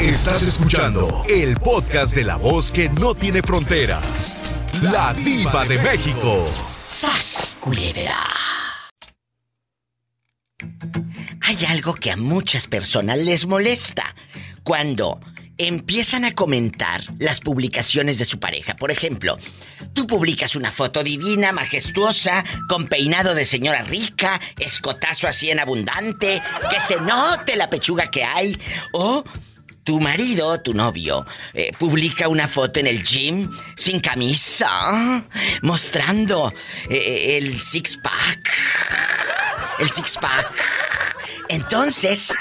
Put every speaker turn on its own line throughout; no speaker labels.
Estás escuchando el podcast de la voz que no tiene fronteras. La diva de México.
¡Sas, culebra! Hay algo que a muchas personas les molesta cuando empiezan a comentar las publicaciones de su pareja. Por ejemplo, tú publicas una foto divina, majestuosa, con peinado de señora rica, escotazo así en abundante, que se note la pechuga que hay, o tu marido, tu novio, eh, publica una foto en el gym sin camisa, mostrando eh, el six-pack. El six-pack. Entonces,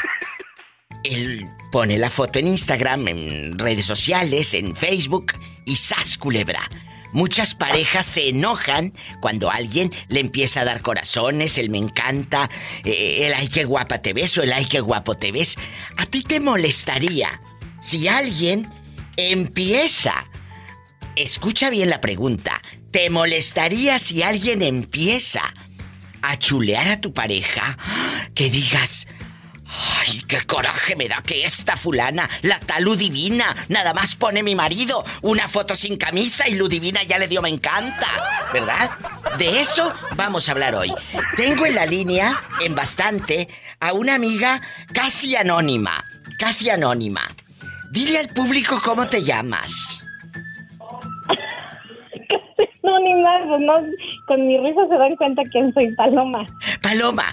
él pone la foto en Instagram, en redes sociales, en Facebook y ¡zas, culebra! Muchas parejas se enojan cuando alguien le empieza a dar corazones, el me encanta, eh, el ay qué guapa te ves o el ay qué guapo te ves. ¿A ti te molestaría si alguien empieza... Escucha bien la pregunta. ¿Te molestaría si alguien empieza a chulear a tu pareja? Que digas, Ay, qué coraje me da que esta fulana, la tal Ludivina, nada más pone mi marido una foto sin camisa y Ludivina ya le dio me encanta, ¿verdad? De eso vamos a hablar hoy. Tengo en la línea, en bastante, a una amiga casi anónima, casi anónima. Dile al público cómo te llamas.
Anónima, pues no, con mi risa se dan cuenta quién soy, Paloma.
Paloma,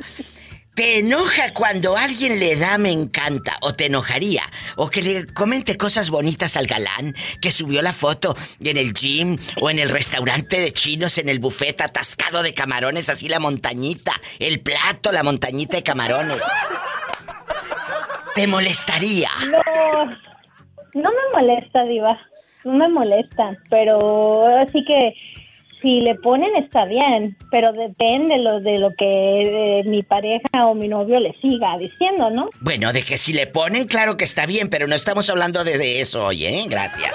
¿Te enoja cuando alguien le da me encanta? ¿O te enojaría? ¿O que le comente cosas bonitas al galán que subió la foto en el gym o en el restaurante de chinos en el buffet atascado de camarones, así la montañita, el plato, la montañita de camarones? ¿Te molestaría?
No, no me molesta, Diva. No me molesta, pero así que si le ponen está bien, pero depende lo de lo que eh, mi pareja o mi novio le siga diciendo, ¿no?
Bueno, de que si le ponen, claro que está bien, pero no estamos hablando de, de eso hoy, ¿eh? Gracias.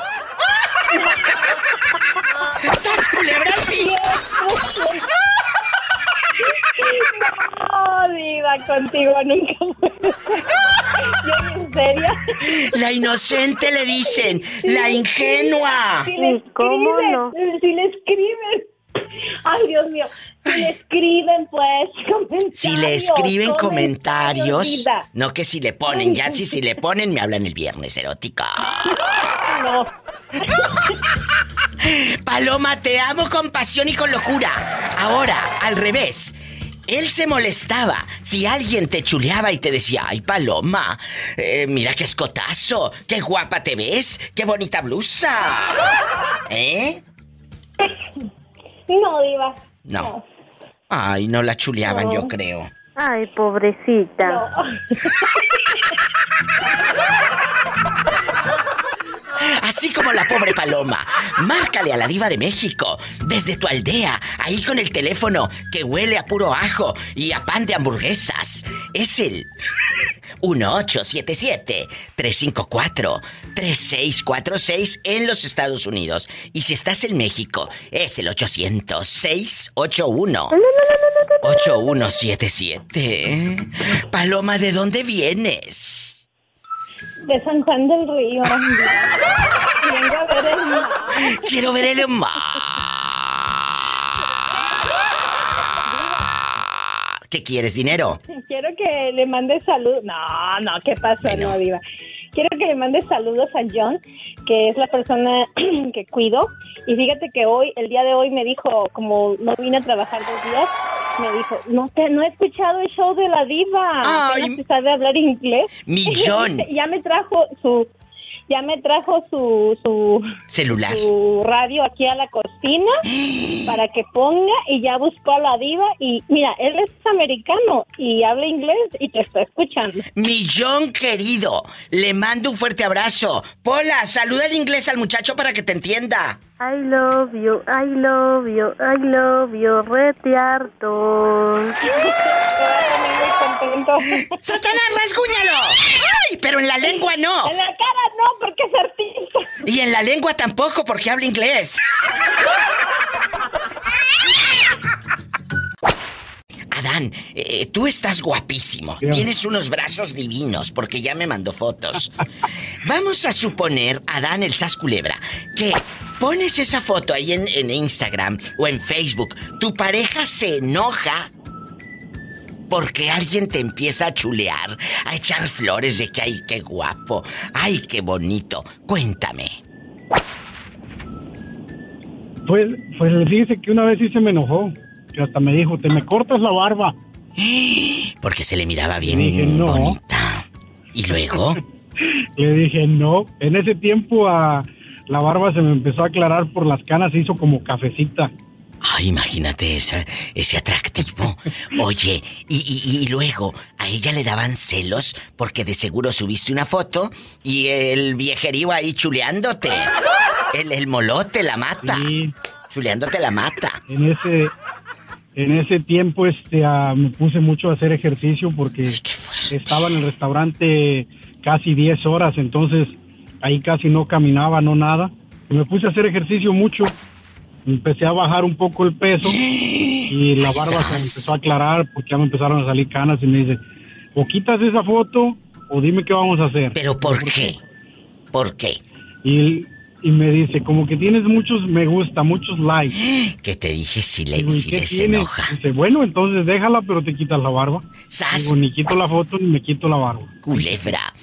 ¡Sas culebra
No, diva, contigo nunca Yo, en serio.
La inocente le dicen, la ingenua.
Si le
¿Cómo no?
Si le escriben. Ay, Dios mío. Si le escriben, pues, comentarios.
Si le escriben comentarios, no que si le ponen, ya si, si le ponen me hablan el viernes erótica.
No.
Paloma, te amo con pasión y con locura. Ahora, al revés. Él se molestaba si alguien te chuleaba y te decía, ay Paloma, eh, mira qué escotazo, qué guapa te ves, qué bonita blusa. ¿Eh?
No, diva.
No. Ay, no la chuleaban,
No.
yo creo.
Ay, pobrecita.
No.
Así como la pobre paloma. Márcale a la diva de México. Desde tu aldea. Ahí con el teléfono que huele a puro ajo y a pan de hamburguesas. Es el 1877-354-3646 en los Estados Unidos. Y si estás en México, es el 800-681. 8177. Paloma, ¿de dónde vienes?
De San Juan del Río. Vengo a ver el mar.
Quiero ver el mar. ¿Qué quieres, dinero?
Quiero que le mande salud. No, no, ¿qué pasa,
Bueno.
no, diva? Quiero que le mande saludos a John, que es la persona que cuido. Y fíjate que hoy, el día de hoy, me dijo, como no vine a trabajar dos días, me dijo, no te, no he escuchado el show de la diva.
Ay.
Sabe hablar inglés.
Mi John.
ya me trajo su, ya me trajo su, su,
Celular.
su radio aquí a la cocina para que ponga y ya buscó a la diva y mira, él es americano y habla inglés y te está escuchando.
Millón querido, le mando un fuerte abrazo. Pola, saluda en inglés al muchacho para que te entienda.
I love you, I love you, I love you, rete harto.
muy contento.
¡Satanás, rasguñalo! ¡Ay! Pero en la lengua no.
En la cara no, porque es artista.
Y en la lengua tampoco, porque habla inglés. Adán, eh, tú estás guapísimo. Tienes unos brazos divinos porque ya me mandó fotos. Vamos a suponer, Adán el Sas Culebra, que pones esa foto ahí en, en Instagram o en Facebook. Tu pareja se enoja porque alguien te empieza a chulear, a echar flores de que, ay, qué guapo, ay, qué bonito. Cuéntame.
Pues, pues dice que una vez sí se me enojó, que hasta me dijo, te me cortas la barba.
Porque se le miraba bien bonita. ¿Y luego?
le dije, no. En ese tiempo a la barba se me empezó a aclarar por las canas, se hizo como cafecita.
Ay, imagínate esa, ese atractivo. Oye, y, luego a ella le daban celos porque de seguro subiste una foto y el viejerío ahí chuleándote. El, el molote la mata. Chuleándote la mata.
En ese, en ese tiempo este, ah, me puse mucho a hacer ejercicio porque estaba en el restaurante casi 10 horas, entonces ahí casi no caminaba, no nada. Y me puse a hacer ejercicio mucho empecé a bajar un poco el peso y la barba se me empezó a aclarar porque ya me empezaron a salir canas y me dice, o quitas esa foto o dime qué vamos a hacer.
¿Pero por qué? ¿Por qué?
Y, me dice, como que tienes muchos me gusta, muchos likes.
Que te dije si le, si se enoja.
Dice, bueno, entonces déjala, pero te quitas la barba. Digo, ni quito la foto ni me quito la barba.
Culebra.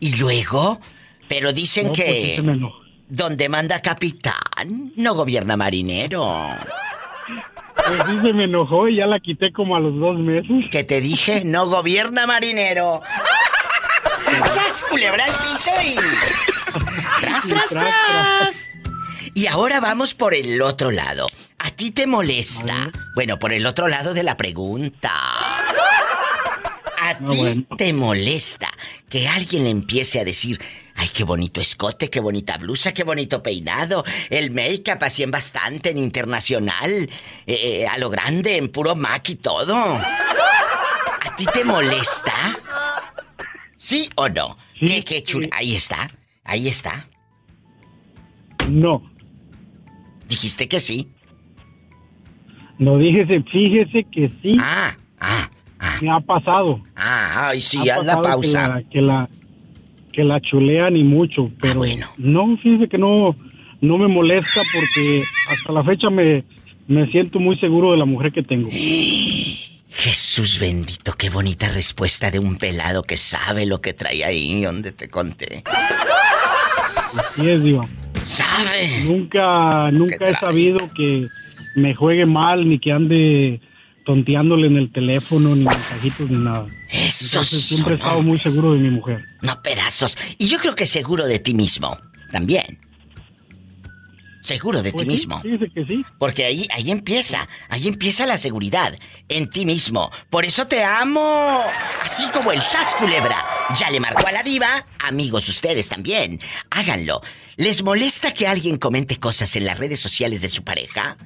¿Y luego? Pero dicen pues que... me enoja. Donde manda capitán, no gobierna marinero.
Pues sí se me enojó y ya la quité como a los dos meses.
Que te dije, no gobierna marinero. ¡Sas, culebra el piso y... ¡Tras, tras, tras! Y ahora vamos por el otro lado. ¿A ti te molesta? Bueno, por el otro lado de la pregunta. ¿A ti te molesta que alguien le empiece a decir, ay, qué bonito escote, qué bonita blusa, qué bonito peinado, el make-up así en bastante, en internacional, eh, eh, a lo grande, en puro mac y todo? ¿A ti te molesta? ¿Sí o no? ¿Qué, qué chula? Ahí está, ahí está.
No.
¿Dijiste que sí?
No, díjese, fíjese que sí.
Ah, ah.
Ah. ha pasado.
Ah, ay, sí, haz la pausa.
Que la, que la, chulean y mucho, pero bueno. no, fíjese que no, no me molesta porque hasta la fecha me, me siento muy seguro de la mujer que tengo.
Jesús bendito, qué bonita respuesta de un pelado que sabe lo que trae ahí donde te conté.
Así es.
Sabe.
Nunca, nunca he sabido que me juegue mal ni que ande tonteándole en el teléfono, ni mensajitos, ni nada.
Eso
siempre he estado muy seguro de mi mujer.
No pedazos. Y yo creo que seguro de ti mismo. También. Seguro de ti pues mismo.
Dice que sí.
Porque ahí, ahí empieza, ahí empieza la seguridad, en ti mismo. Por eso te amo. Así como el Sas Culebra. Ya le marcó a la diva, amigos ustedes también. Háganlo. ¿Les molesta que alguien comente cosas en las redes sociales de su pareja?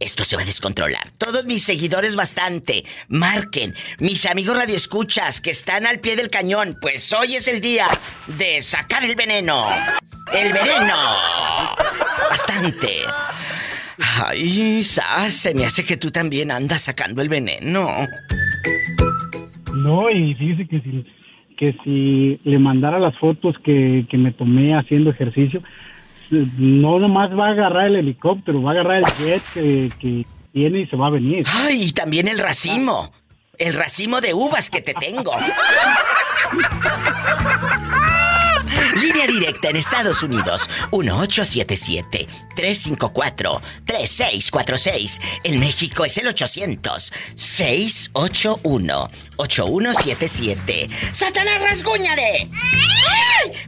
Esto se va a descontrolar. Todos mis seguidores bastante. Marquen. Mis amigos radioescuchas que están al pie del cañón. Pues hoy es el día de sacar el veneno. El veneno. Bastante. Ay, Sas, se me hace que tú también andas sacando el veneno.
No, y dice que si, que si le mandara las fotos que, que me tomé haciendo ejercicio, no nomás va a agarrar el helicóptero, va a agarrar el jet que, que tiene y se va a venir.
Ay, y también el racimo. El racimo de uvas que te tengo. Línea directa en Estados Unidos, 1877-354-3646. En México es el 800-681-8177. ¡Satanás, rasguñale!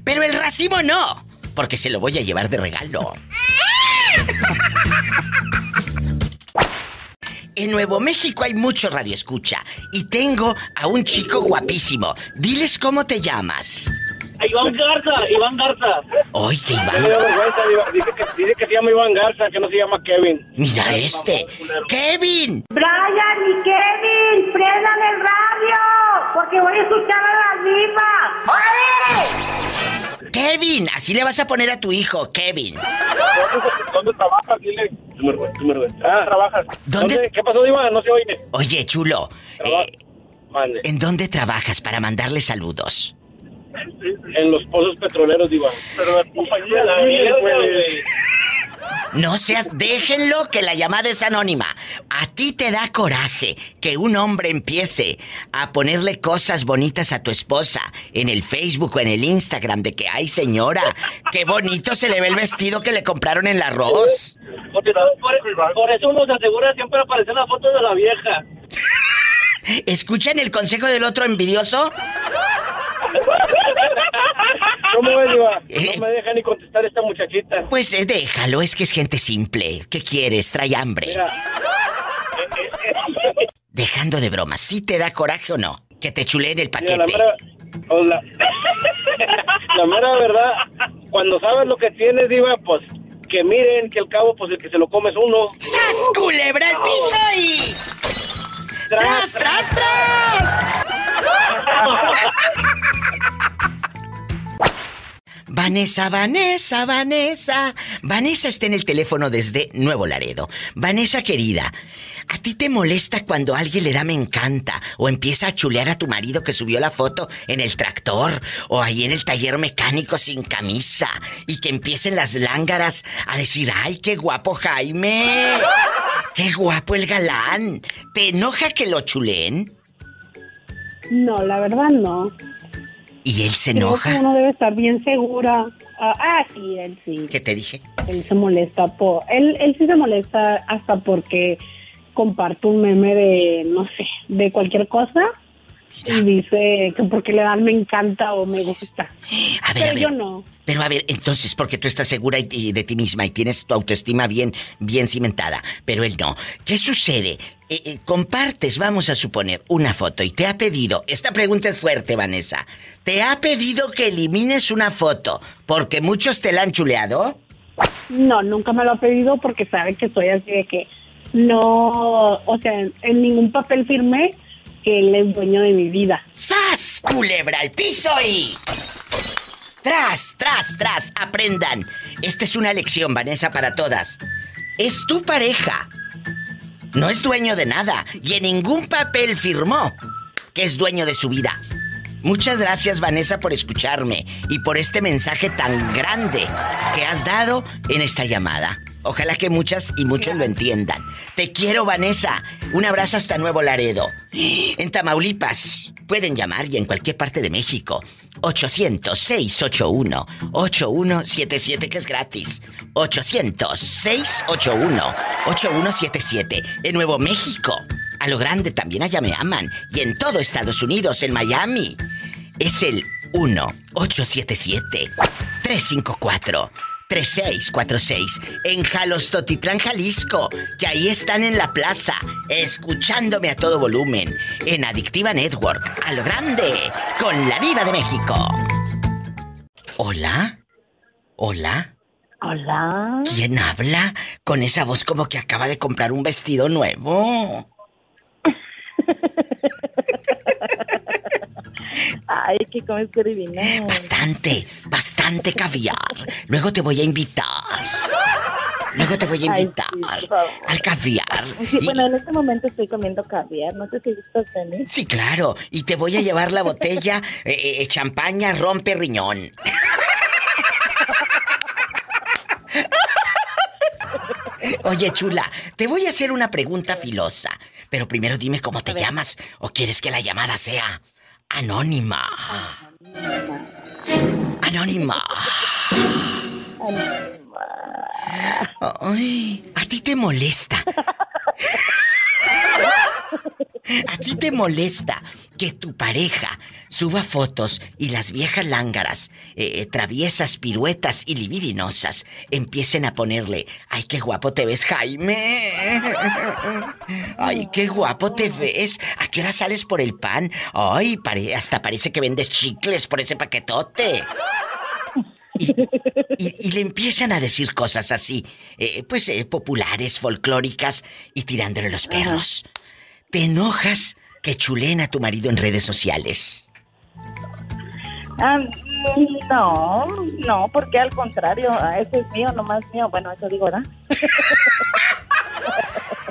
Pero el racimo no, porque se lo voy a llevar de regalo. En Nuevo México hay mucho radio escucha y tengo a un chico guapísimo. Diles cómo te llamas.
Iván Garza, Iván Garza.
Oye,
¿qué Iván. Dice que, dice que se llama Iván Garza, que no se llama Kevin.
Mira este. ¡Kevin!
Brian y Kevin, prendan el radio, porque voy a escuchar a la diva.
Kevin, así le vas a poner a tu hijo, Kevin.
¿Dónde trabajas? Dile. Ah, trabajas.
¿Dónde?
¿Qué pasó, Diva? No se oye.
Oye, chulo, eh. ¿en dónde trabajas para mandarle saludos?
En los pozos petroleros, Diva. Pero la compañía la güey.
No seas, déjenlo que la llamada es anónima. A ti te da coraje que un hombre empiece a ponerle cosas bonitas a tu esposa en el Facebook o en el Instagram de que, ay señora, qué bonito se le ve el vestido que le compraron en el arroz.
Por, por eso uno se asegura siempre aparecer la foto de la vieja.
¿Escuchan el consejo del otro envidioso?
¿Cómo ves, Diva?
Eh.
No me deja ni contestar esta muchachita.
Pues eh, déjalo, es que es gente simple. ¿Qué quieres? Trae hambre.
Mira.
Dejando de bromas, ¿sí te da coraje o no? Que te chuleen el
Mira, la
paquete.
mera, o la, la mera verdad, cuando sabes lo que tienes, Diva, pues que miren que al cabo, pues el que se lo come es uno.
¡Sas, culebra al piso y... ¡Tras, tras, tras! Vanessa, Vanessa, Vanessa. Vanessa está en el teléfono desde Nuevo Laredo. Vanessa querida, ¿a ti te molesta cuando alguien le da me encanta o empieza a chulear a tu marido que subió la foto en el tractor o ahí en el taller mecánico sin camisa y que empiecen las lángaras a decir, ay, qué guapo Jaime? ¡Qué guapo el galán! ¿Te enoja que lo chuleen?
No, la verdad no.
Y él se
Creo
enoja.
que uno debe estar bien segura. Ah, ah, sí, él sí.
¿Qué te dije?
Él se molesta por... Él, él sí se molesta hasta porque comparto un meme de, no sé, de cualquier cosa y dice que porque le dan me encanta o me gusta.
A ver,
Pero
a ver.
yo no.
Pero a ver, entonces, porque tú estás segura y- y de ti misma y tienes tu autoestima bien, bien cimentada, pero él no. ¿Qué sucede? Eh, eh, compartes, vamos a suponer, una foto y te ha pedido, esta pregunta es fuerte, Vanessa, ¿te ha pedido que elimines una foto porque muchos te la han chuleado?
No, nunca me lo ha pedido porque sabe que soy así de que no, o sea, en ningún papel firmé que él es dueño de mi vida.
¡Sas! Culebra al piso y... Tras, tras, tras, aprendan. Esta es una lección, Vanessa, para todas. Es tu pareja. No es dueño de nada y en ningún papel firmó que es dueño de su vida. Muchas gracias Vanessa por escucharme y por este mensaje tan grande que has dado en esta llamada. Ojalá que muchas y muchos lo entiendan. Te quiero Vanessa. Un abrazo hasta Nuevo Laredo. En Tamaulipas pueden llamar y en cualquier parte de México. 800-681-8177 que es gratis. 800-681-8177 en Nuevo México. A lo grande también allá me aman. Y en todo Estados Unidos, en Miami. Es el 1-877-354-3646. En Jalostotitlán, Jalisco. Que ahí están en la plaza. Escuchándome a todo volumen. En Adictiva Network. A lo grande. Con la Diva de México. ¿Hola? ¿Hola?
Hola.
¿Quién habla? Con esa voz como que acaba de comprar un vestido nuevo.
Ay, que comes que adivina.
Bastante, bastante caviar. Luego te voy a invitar. Luego te voy a
Ay,
invitar
sí,
al caviar.
Sí,
Y-
bueno, en este momento estoy comiendo caviar. No sé si gustas tenis.
Sí, claro. Y te voy a llevar la botella eh, eh, champaña rompe riñón. Oye, chula, te voy a hacer una pregunta filosa. Pero primero dime cómo te llamas o quieres que la llamada sea anónima. Anónima. Ay, a ti te molesta. ¿A ti te molesta que tu pareja suba fotos y las viejas lángaras, eh, eh, traviesas, piruetas y libidinosas empiecen a ponerle, ay, qué guapo te ves, Jaime? Ay, qué guapo te ves. ¿A qué hora sales por el pan? Ay, pare- hasta parece que vendes chicles por ese paquetote. Y, y- y le empiezan a decir cosas así, eh, pues eh, populares, folclóricas y tirándole los perros. ¿Te enojas que chulen a tu marido en redes sociales?
Ah,
No, no, porque al contrario, ah, ese es mío, nomás mío. Bueno, eso digo, ¿verdad?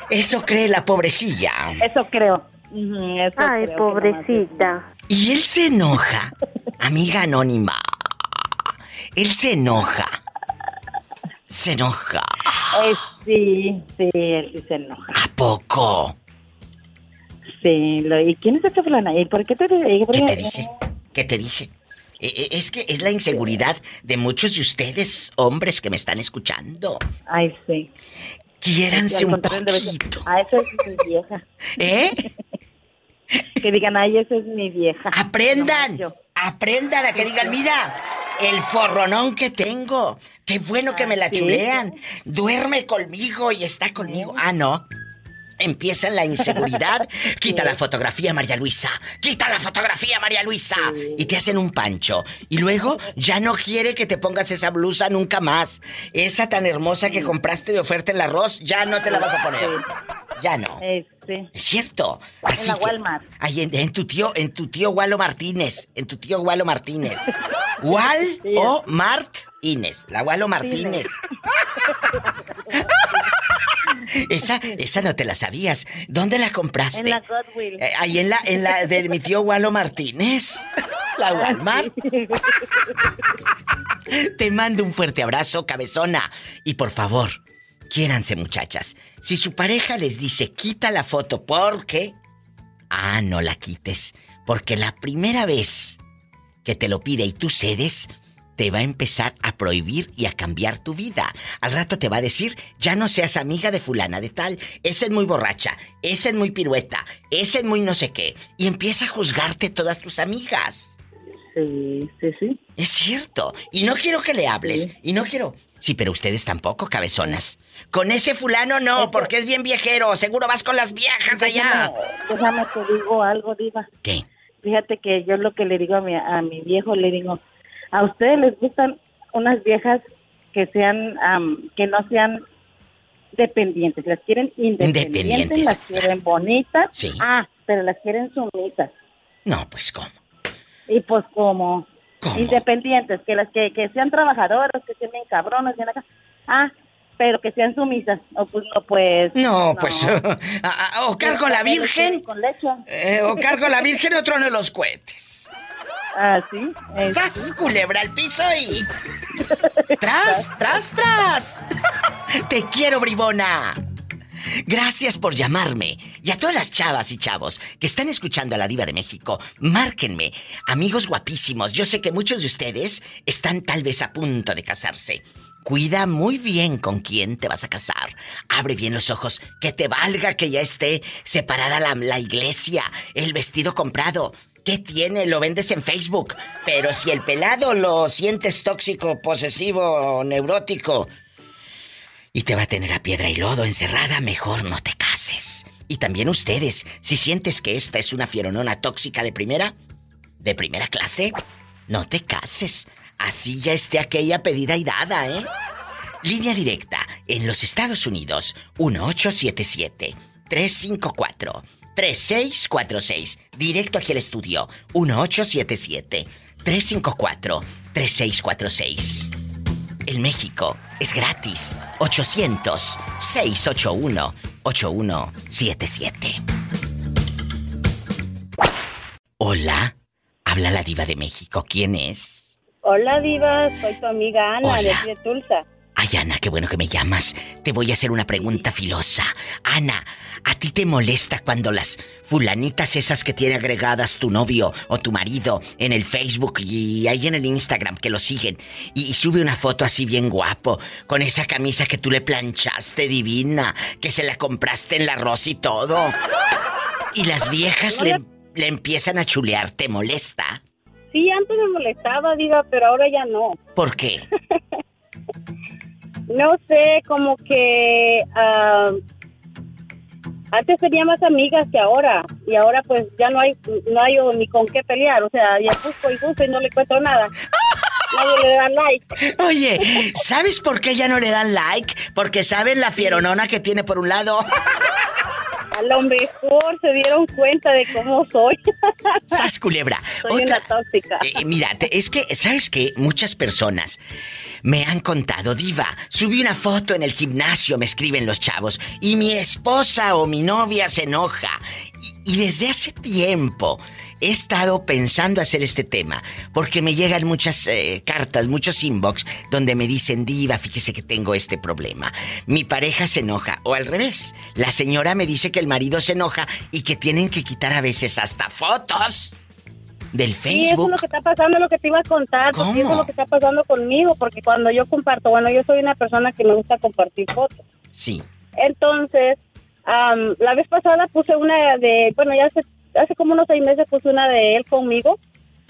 Eso cree la pobrecilla.
Eso creo. Eso
Ay,
creo
pobrecita.
Y él se enoja, amiga anónima. Él se enoja. Se enoja.
Eh, sí, sí, él sí se enoja.
¿A poco?
Sí, lo- ¿y quién es esta fulana? ¿Y por qué te, por
¿Qué te dije? ¿Qué te dije? Es que es la inseguridad de muchos de ustedes, hombres que me están escuchando.
Ay, sí.
Quiéranse
Sí,
un poquito.
Ah, esa es mi vieja.
¿Eh?
Que digan, ay, esa es mi vieja.
Aprendan. Aprendan a que digan, mira, el forronón que tengo, qué bueno que me la
Ah,
chulean, duerme conmigo y está conmigo. Ah, no. Empieza la inseguridad. Quita la fotografía, María Luisa. Quita la fotografía, María Luisa. Y te hacen un pancho. Y luego ya no quiere que te pongas esa blusa nunca más. Esa tan hermosa que compraste de oferta en el arroz, ya no te la vas a poner. Ya no.
Este,
Es cierto. Así
la
que-
Walmart.
Ahí en, en tu tío, en tu tío Walo Martínez. En tu tío Walo Martínez. Wal o Mart Inés. La Walo Martínez. esa, esa no te la sabías. ¿Dónde la compraste?
en la Godwill.
Eh, ahí en la, en la de mi tío Walo Martínez. La Walmart. Te mando un fuerte abrazo, cabezona. Y por favor, quiéranse, muchachas. Si su pareja les dice, quita la foto porque... Ah, no la quites. Porque la primera vez que te lo pide y tú cedes, te va a empezar a prohibir y a cambiar tu vida. Al rato te va a decir, ya no seas amiga de fulana de tal, esa es muy borracha, esa es muy pirueta, esa es muy no sé qué. Y empieza a juzgarte todas tus amigas.
Sí, sí, sí.
Es cierto. Y no quiero que le hables. Y no quiero. Sí, pero ustedes tampoco, cabezonas. Con ese fulano no, porque es bien viejero. Seguro vas con las viejas allá.
Déjame, déjame te digo algo, Diva.
¿Qué?
Fíjate que yo lo que le digo a mi, a mi viejo, le digo, a ustedes les gustan unas viejas que sean, am, que no sean dependientes, las quieren independientes,
Independientes.
las quieren bonitas,
Sí.
ah, pero las quieren sumisas.
No, pues cómo.
Y pues como
¿Cómo?
independientes, que las que, que sean trabajadoras, que sean bien cabronas, bien acá, ah, pero que sean sumisas, o pues no, pues...
No, pues. ah, ah, o cargo la Virgen.
Con leche.
eh, o cargo la Virgen o trono los cohetes.
Ah, sí. eh,
¡Sas! Culebra al piso y. ¡Tras, tras, tras! ¡Te quiero, bribona! Gracias por llamarme. Y a todas las chavas y chavos que están escuchando a la Diva de México, márquenme. Amigos guapísimos, yo sé que muchos de ustedes están tal vez a punto de casarse. Cuida muy bien con quién te vas a casar. Abre bien los ojos, que te valga que ya esté separada la, iglesia, el vestido comprado. ¿Qué tiene? Lo vendes en Facebook. Pero si el pelado lo sientes tóxico, posesivo, neurótico, y te va a tener a piedra y lodo encerrada, mejor no te cases. Y también ustedes, si sientes que esta es una fieronona tóxica de primera, de primera clase, no te cases. Así ya esté aquella pedida y dada, ¿eh? Línea directa en los Estados Unidos, 1877-354-3646. Directo aquí al estudio, 1877-354-3646. En México es gratis. 800-681-8177. Hola, habla la diva de México. ¿Quién es?
Hola, Diva. Soy tu amiga Ana, de
Hola.
aquí de Tulsa.
Ay, Ana, qué bueno que me llamas. Te voy a hacer una pregunta filosa. Ana, ¿a ti te molesta cuando las fulanitas esas que tiene agregadas tu novio o tu marido en el Facebook y ahí en el Instagram que lo siguen y, y sube una foto así bien guapo, con esa camisa que tú le planchaste divina, que se la compraste en la rosa y todo? Y las viejas le, le empiezan a chulear, ¿te molesta?
Sí, antes me molestaba, Diva, pero ahora ya no.
¿Por qué?
No sé, como que ah, antes tenía más amigas que ahora. Y ahora pues ya no hay no hay ni con qué pelear. O sea, ya busco y busco y no le encuentro nada. Nadie le da like.
Oye, ¿sabes por qué ya no le dan like? Porque saben la fieronona que tiene por un lado.
A lo mejor se dieron cuenta de cómo soy.
¡Sas, culebra!
Soy una tóxica.
Eh, mira, te- es que, ¿sabes qué? Muchas personas me han contado, Diva, subí una foto en el gimnasio, me escriben los chavos, y mi esposa o mi novia se enoja. Y, y desde hace tiempo he estado pensando hacer este tema, porque me llegan muchas eh, cartas, muchos inbox, donde me dicen, Diva, fíjese que tengo este problema. Mi pareja se enoja, o al revés, la señora me dice que el marido se enoja y que tienen que quitar a veces hasta fotos del
Sí, eso es
Facebook.
lo que está pasando, lo que te iba a contar, porque
¿Cómo?
eso es lo que está pasando conmigo, porque cuando yo comparto, bueno, yo soy una persona que me gusta compartir fotos.
Sí.
Entonces, am, la vez pasada puse una de, bueno, ya hace, hace como unos seis meses puse una de él conmigo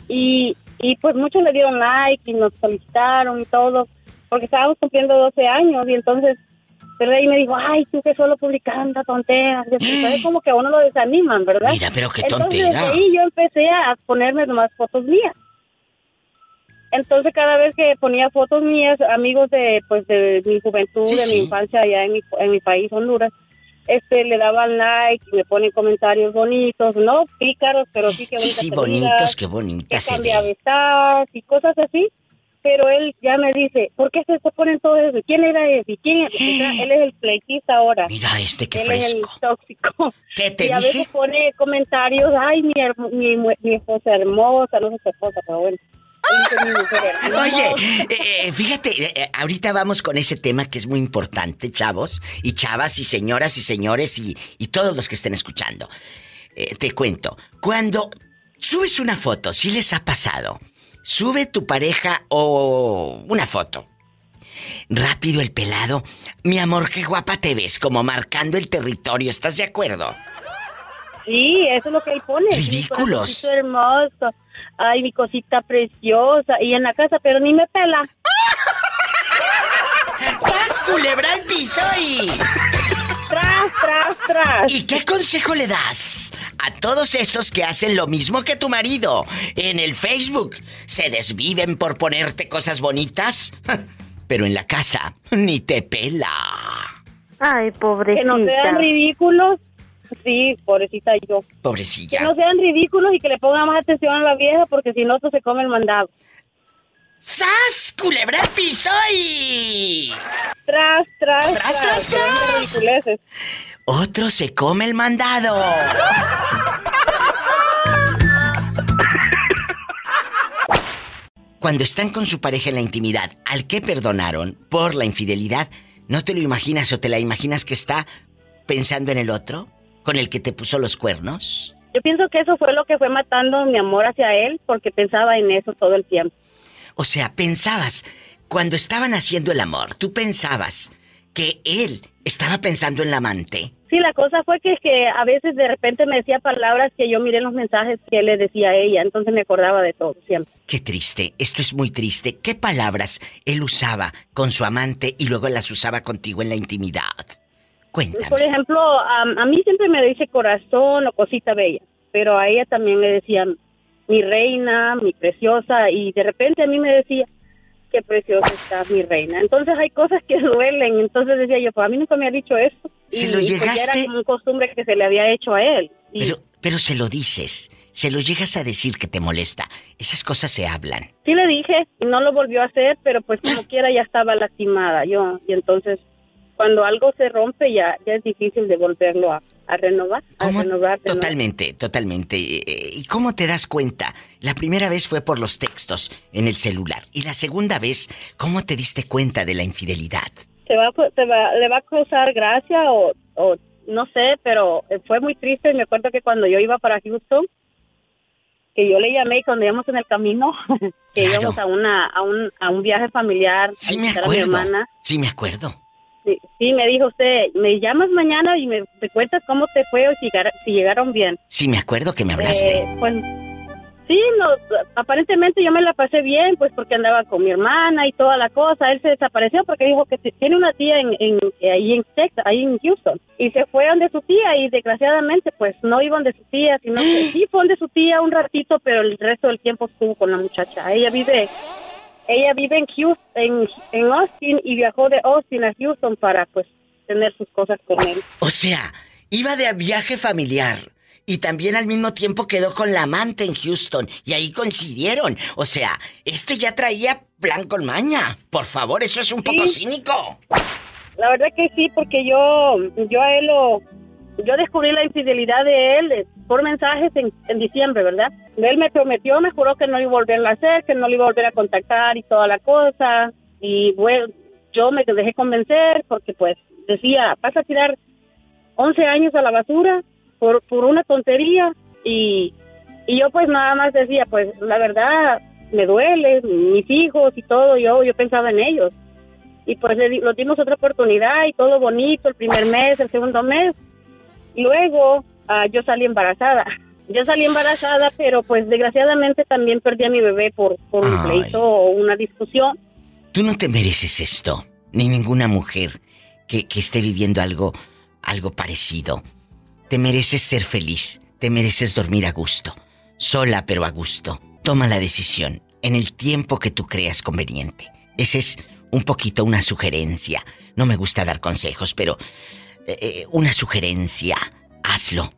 y, y pues muchos le dieron like y nos felicitaron y todo, porque estábamos cumpliendo 12 años y entonces, pero ahí me dijo, ay, tú que solo publicando tonteras, ¿sabes? como que a uno lo desaniman, ¿verdad?
Mira, pero qué
Entonces, desde ahí yo empecé a ponerme nomás fotos mías. Entonces, cada vez que ponía fotos mías, amigos de pues de mi juventud,
Sí,
de
sí.
mi infancia allá en mi, en mi país, Honduras, este le daban like y me ponen comentarios bonitos, no pícaros, pero sí que
Sí, sí, bonitos, qué bonitas se
cambia
ve.
y cosas así. Pero él ya me dice, ¿por qué se se ponen todo eso? ¿Quién era ese? ¿Quién es? Él es el pleitista ahora.
Mira este, qué
Él es el
fresco.
tóxico.
¿Qué te
y a veces pone comentarios, ay, mi, mi, mi esposa hermosa, no sé su esposa, pero bueno.
Oye, eh, eh, fíjate, eh, eh, ahorita vamos con ese tema que es muy importante, chavos, y chavas, y señoras, y señores, y, y todos los que estén escuchando. Eh, te cuento, cuando subes una foto, si les ha pasado, sube tu pareja o una foto. Rápido el pelado. Mi amor, qué guapa te ves, como marcando el territorio, ¿estás de acuerdo?
Sí, eso es lo que él pone.
Ridículos.
Mi hermoso. Ay, mi cosita preciosa. Y en la casa, pero ni me pela.
¡Sas, culebra al piso y...
Tras, tras, tras.
¿Y qué consejo le das a todos esos que hacen lo mismo que tu marido en el Facebook? ¿Se desviven por ponerte cosas bonitas? Pero en la casa ni te pela.
Ay,
Que
pobrecita.
no sean ridículos. Sí, pobrecita yo. Que
Pobrecilla.
no sean ridículos y que le pongan más atención a la vieja porque si no, esto se come el mandado.
¡Sas! ¡Culebra piso y...
Tras, tras,
Tras,
tras.
tras,
que
tras. Otro se come el mandado. Cuando están con su pareja en la intimidad, al que perdonaron por la infidelidad, ¿no te lo imaginas o te la imaginas que está pensando en el otro? ¿Con el que te puso los cuernos?
Yo pienso que eso fue lo que fue matando mi amor hacia él porque pensaba en eso todo el tiempo.
O sea, pensabas, cuando estaban haciendo el amor, tú pensabas que él estaba pensando en la amante.
Sí, la cosa fue que, que a veces de repente me decía palabras que yo miré en los mensajes que él le decía a ella, entonces me acordaba de todo siempre.
Qué triste, esto es muy triste. ¿Qué palabras él usaba con su amante y luego las usaba contigo en la intimidad? Cuéntame.
Por ejemplo, a, a mí siempre me dice corazón o cosita bella, pero a ella también le decían mi reina, mi preciosa, y de repente a mí me decía, qué preciosa estás, mi reina. Entonces hay cosas que duelen, entonces decía yo, pues a mí nunca me ha dicho esto.
¿Se
Y-
lo
pues
llegaste?
era una costumbre que se le había hecho a él. Y
Pero, pero se lo dices, se lo llegas a decir que te molesta. Esas cosas se hablan.
sí le dije, y no lo volvió a hacer, pero pues como quiera ya estaba lastimada yo. Y entonces, cuando algo se rompe, ya, ya es difícil de volverlo a, a renovar. A
¿Cómo?
renovar de nuevo.
Totalmente, totalmente. Eh, ¿Y cómo te das cuenta? La primera vez fue por los textos en el celular. Y la segunda vez, ¿cómo te diste cuenta de la infidelidad?
se va, se va, le va a causar gracia o, o no sé, pero fue muy triste. Me acuerdo que cuando yo iba para Houston, que yo le llamé y cuando íbamos en el camino, que
Claro.
íbamos a una a un, a un viaje familiar
Sí
a
me
visitar a mi
acuerdo.
hermana.
Sí me acuerdo.
Sí, sí, me dijo usted, me llamas mañana y me, me cuentas cómo te fue o si, llegar- si llegaron bien.
Sí me acuerdo que me hablaste.
Eh, pues sí, no, aparentemente yo me la pasé bien, pues porque andaba con mi hermana y toda la cosa. Él se desapareció porque dijo que tiene una tía en, en, ahí en Texas, ahí en Houston. Y se fue donde su tía y desgraciadamente pues no iba donde su tía, sino que sí fue donde su tía un ratito, pero el resto del tiempo estuvo con la muchacha. Ella vive... Ella vive en Houston, en, en Austin y viajó de Austin a Houston para pues tener sus cosas con él.
O sea, iba de viaje familiar. Y también al mismo tiempo quedó con la amante en Houston. Y ahí coincidieron. O sea, este ya traía plan con maña. Por favor, eso es un poco cínico.
La verdad que sí, porque yo, yo a él lo, yo descubrí la infidelidad de él eh, por mensajes en, en diciembre, ¿verdad? Él me prometió, me juró que no iba a volver a hacer, que no le iba a volver a contactar y toda la cosa. Y bueno, yo me dejé convencer porque pues decía, vas a tirar 11 años a la basura por, por una tontería y, y yo pues nada más decía, pues la verdad me duele, mis hijos y todo, yo, yo pensaba en ellos. Y pues le, di- lo dimos otra oportunidad y todo bonito, el primer mes, el segundo mes. Luego ah, yo salí embarazada. Yo salí embarazada, pero pues desgraciadamente también perdí a mi bebé por, por un pleito o una discusión.
Tú no te mereces esto, ni ninguna mujer que, que esté viviendo algo, algo parecido. Te mereces ser feliz, te mereces dormir a gusto, sola pero a gusto. Toma la decisión en el tiempo que tú creas conveniente. Esa es un poquito una sugerencia. No me gusta dar consejos, pero eh, eh, una sugerencia. Hazlo.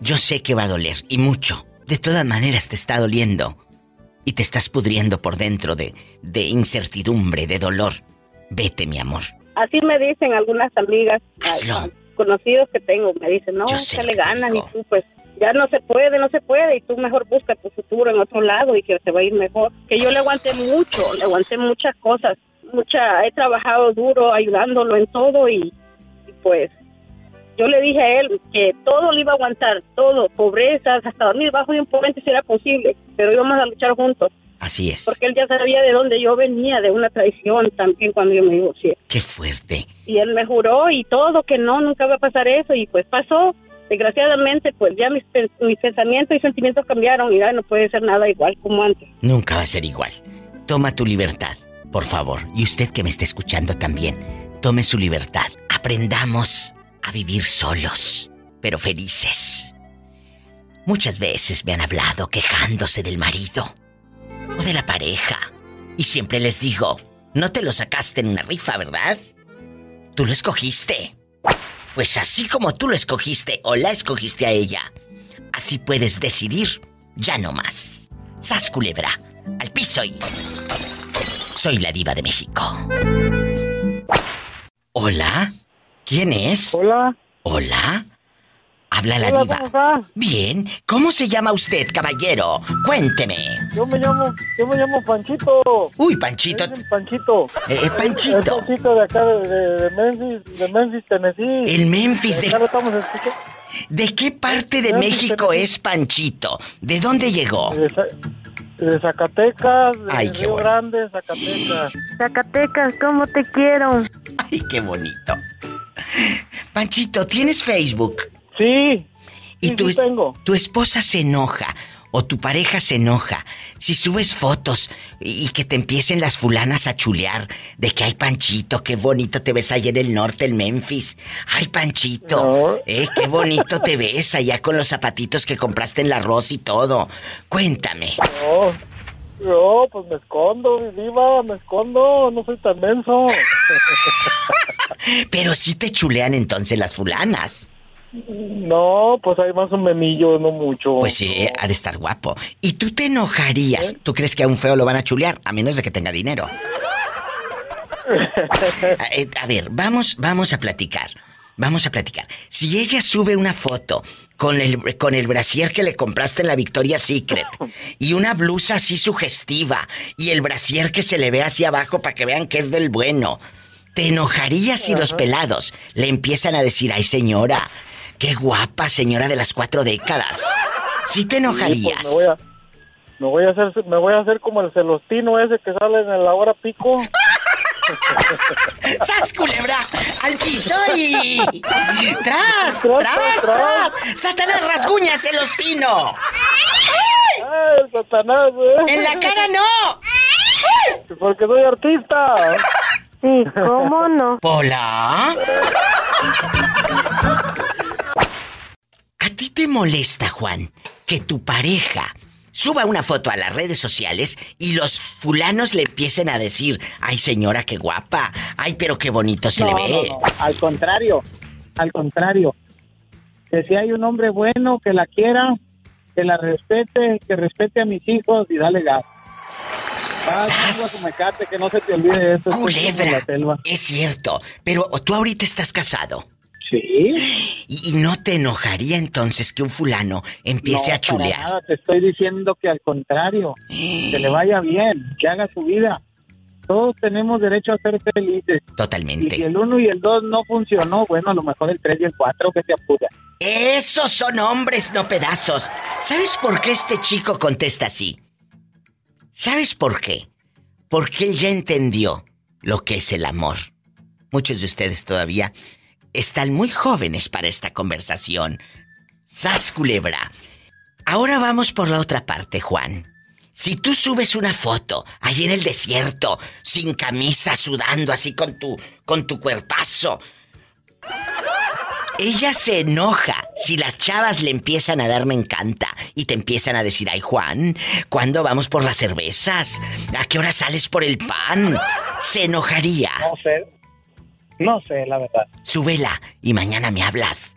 Yo sé que va a doler y mucho. De todas maneras te está doliendo y te estás pudriendo por dentro de, de incertidumbre, de dolor. Vete, mi amor.
Así me dicen algunas amigas,
Hazlo.
ah, conocidos que tengo, me dicen, no,
lo
le ganas y tú pues ya no se puede, no se puede y tú mejor busca tu futuro en otro lado y que te va a ir mejor. Que yo le aguanté mucho, le aguanté muchas cosas, mucha, he trabajado duro ayudándolo en todo y, pues yo le dije a él que todo lo iba a aguantar, todo, pobrezas, hasta dormir bajo de un puente si era posible, pero íbamos a luchar juntos.
Así es.
Porque él ya sabía de dónde yo venía, de una traición también cuando yo me divorcié
Qué fuerte.
y él me juró y todo que no, nunca va a pasar eso y pues pasó. Desgraciadamente, pues ya mis, mis pensamientos y sentimientos cambiaron y ya no puede ser nada igual como antes.
Nunca va a ser igual. Toma tu libertad, por favor. Y usted que me está escuchando también, tome su libertad. Aprendamos a vivir solos, pero felices. Muchas veces me han hablado quejándose del marido o de la pareja. Y siempre les digo, no te lo sacaste en una rifa, ¿verdad? Tú lo escogiste. Pues así como tú lo escogiste o la escogiste a ella, así puedes decidir, ya no más. Sas culebra, al piso y... Soy la diva de México. Hola, ¿quién es?
Hola.
Hola. Habla la
Hola,
diva.
¿cómo está?
Bien, ¿cómo se llama usted, caballero? Cuénteme.
Yo me llamo, yo me llamo Panchito.
Uy, Panchito.
Es el Panchito.
Eh, eh, Panchito.
Panchito de acá de, de- de Memphis, de Memphis, Tennessee.
El Memphis de-
Acá lo estamos escuchando.
¿De qué parte de
Memphis,
México
Tennessee.
es Panchito? ¿De dónde llegó?
De, de Zacatecas, de
Ay, qué
Río
bueno.
Grande, Zacatecas.
Zacatecas, ¿cómo te quiero?
Ay, qué bonito. Panchito, ¿tienes Facebook?
Sí.
Y
sí,
tu,
sí tengo.
tu esposa se enoja o tu pareja se enoja si subes fotos y que te empiecen las fulanas a chulear de que ay Panchito, qué bonito te ves allá en el norte, en Memphis. Ay Panchito,
No.
eh, qué bonito te ves allá con los zapatitos que compraste en la Ross y todo. Cuéntame.
No, no, pues me escondo, mi diva, me escondo, no soy tan menso.
Pero sí te chulean entonces las fulanas.
No, pues hay más un menillo, no mucho.
Pues sí, ha de estar guapo. ¿Y tú te enojarías? ¿Tú crees que a un feo lo van a chulear? A menos de que tenga dinero. A, eh, a ver, vamos, vamos a platicar. Vamos a platicar. Si ella sube una foto con el, con el brasier que le compraste en la Victoria's Secret y una blusa así sugestiva y el brasier que se le ve hacia abajo para que vean que es del bueno, ¿te enojarías si los pelados le empiezan a decir, ay señora, qué guapa señora de las cuatro décadas? ¿Sí te
Sí,
enojarías?
pues me voy a, me voy a hacer, me voy a hacer como el celostino ese que sale en la hora pico.
¡Sas, culebra! ¡Al piso y... ¡Tras,
Tras,
tras,
tras,
tras! ¡Satanás rasguña, celostino!
¡Ay, el Satanás, eh!
¡En la cara no!
Porque soy artista.
Sí, ¿cómo no?
¿Hola? ¿A ti te molesta, Juan, que tu pareja suba una foto a las redes sociales y los fulanos le empiecen a decir, ay señora, qué guapa, ay pero qué bonito se le ve?
no, no. Al contrario, al contrario. que si hay un hombre bueno que la quiera, que la respete, que respete a mis hijos y dale gas. que no se te olvide eso.
Culebra. Es cierto, pero tú ahorita estás casado.
Sí.
¿Y, no te enojaría entonces que un fulano empiece a chulear?
nada, te estoy diciendo que al contrario, que le vaya bien, que haga su vida. Todos tenemos derecho a ser felices.
Totalmente.
Y si el uno y el dos no funcionó, bueno, a lo mejor el tres y el cuatro que se apura.
Esos son hombres, no pedazos. ¿Sabes por qué este chico contesta así? ¿Sabes por qué? Porque él ya entendió lo que es el amor. Muchos de ustedes todavía están muy jóvenes para esta conversación. Sas culebra. Ahora vamos por la otra parte, Juan. Si tú subes una foto ahí en el desierto, sin camisa, sudando así con tu con tu cuerpazo, ella se enoja si las chavas le empiezan a dar me encanta y te empiezan a decir, ay Juan, ¿cuándo vamos por las cervezas? ¿A qué hora sales por el pan? Se enojaría.
No sé. No sé, la verdad.
Súbela y mañana me hablas.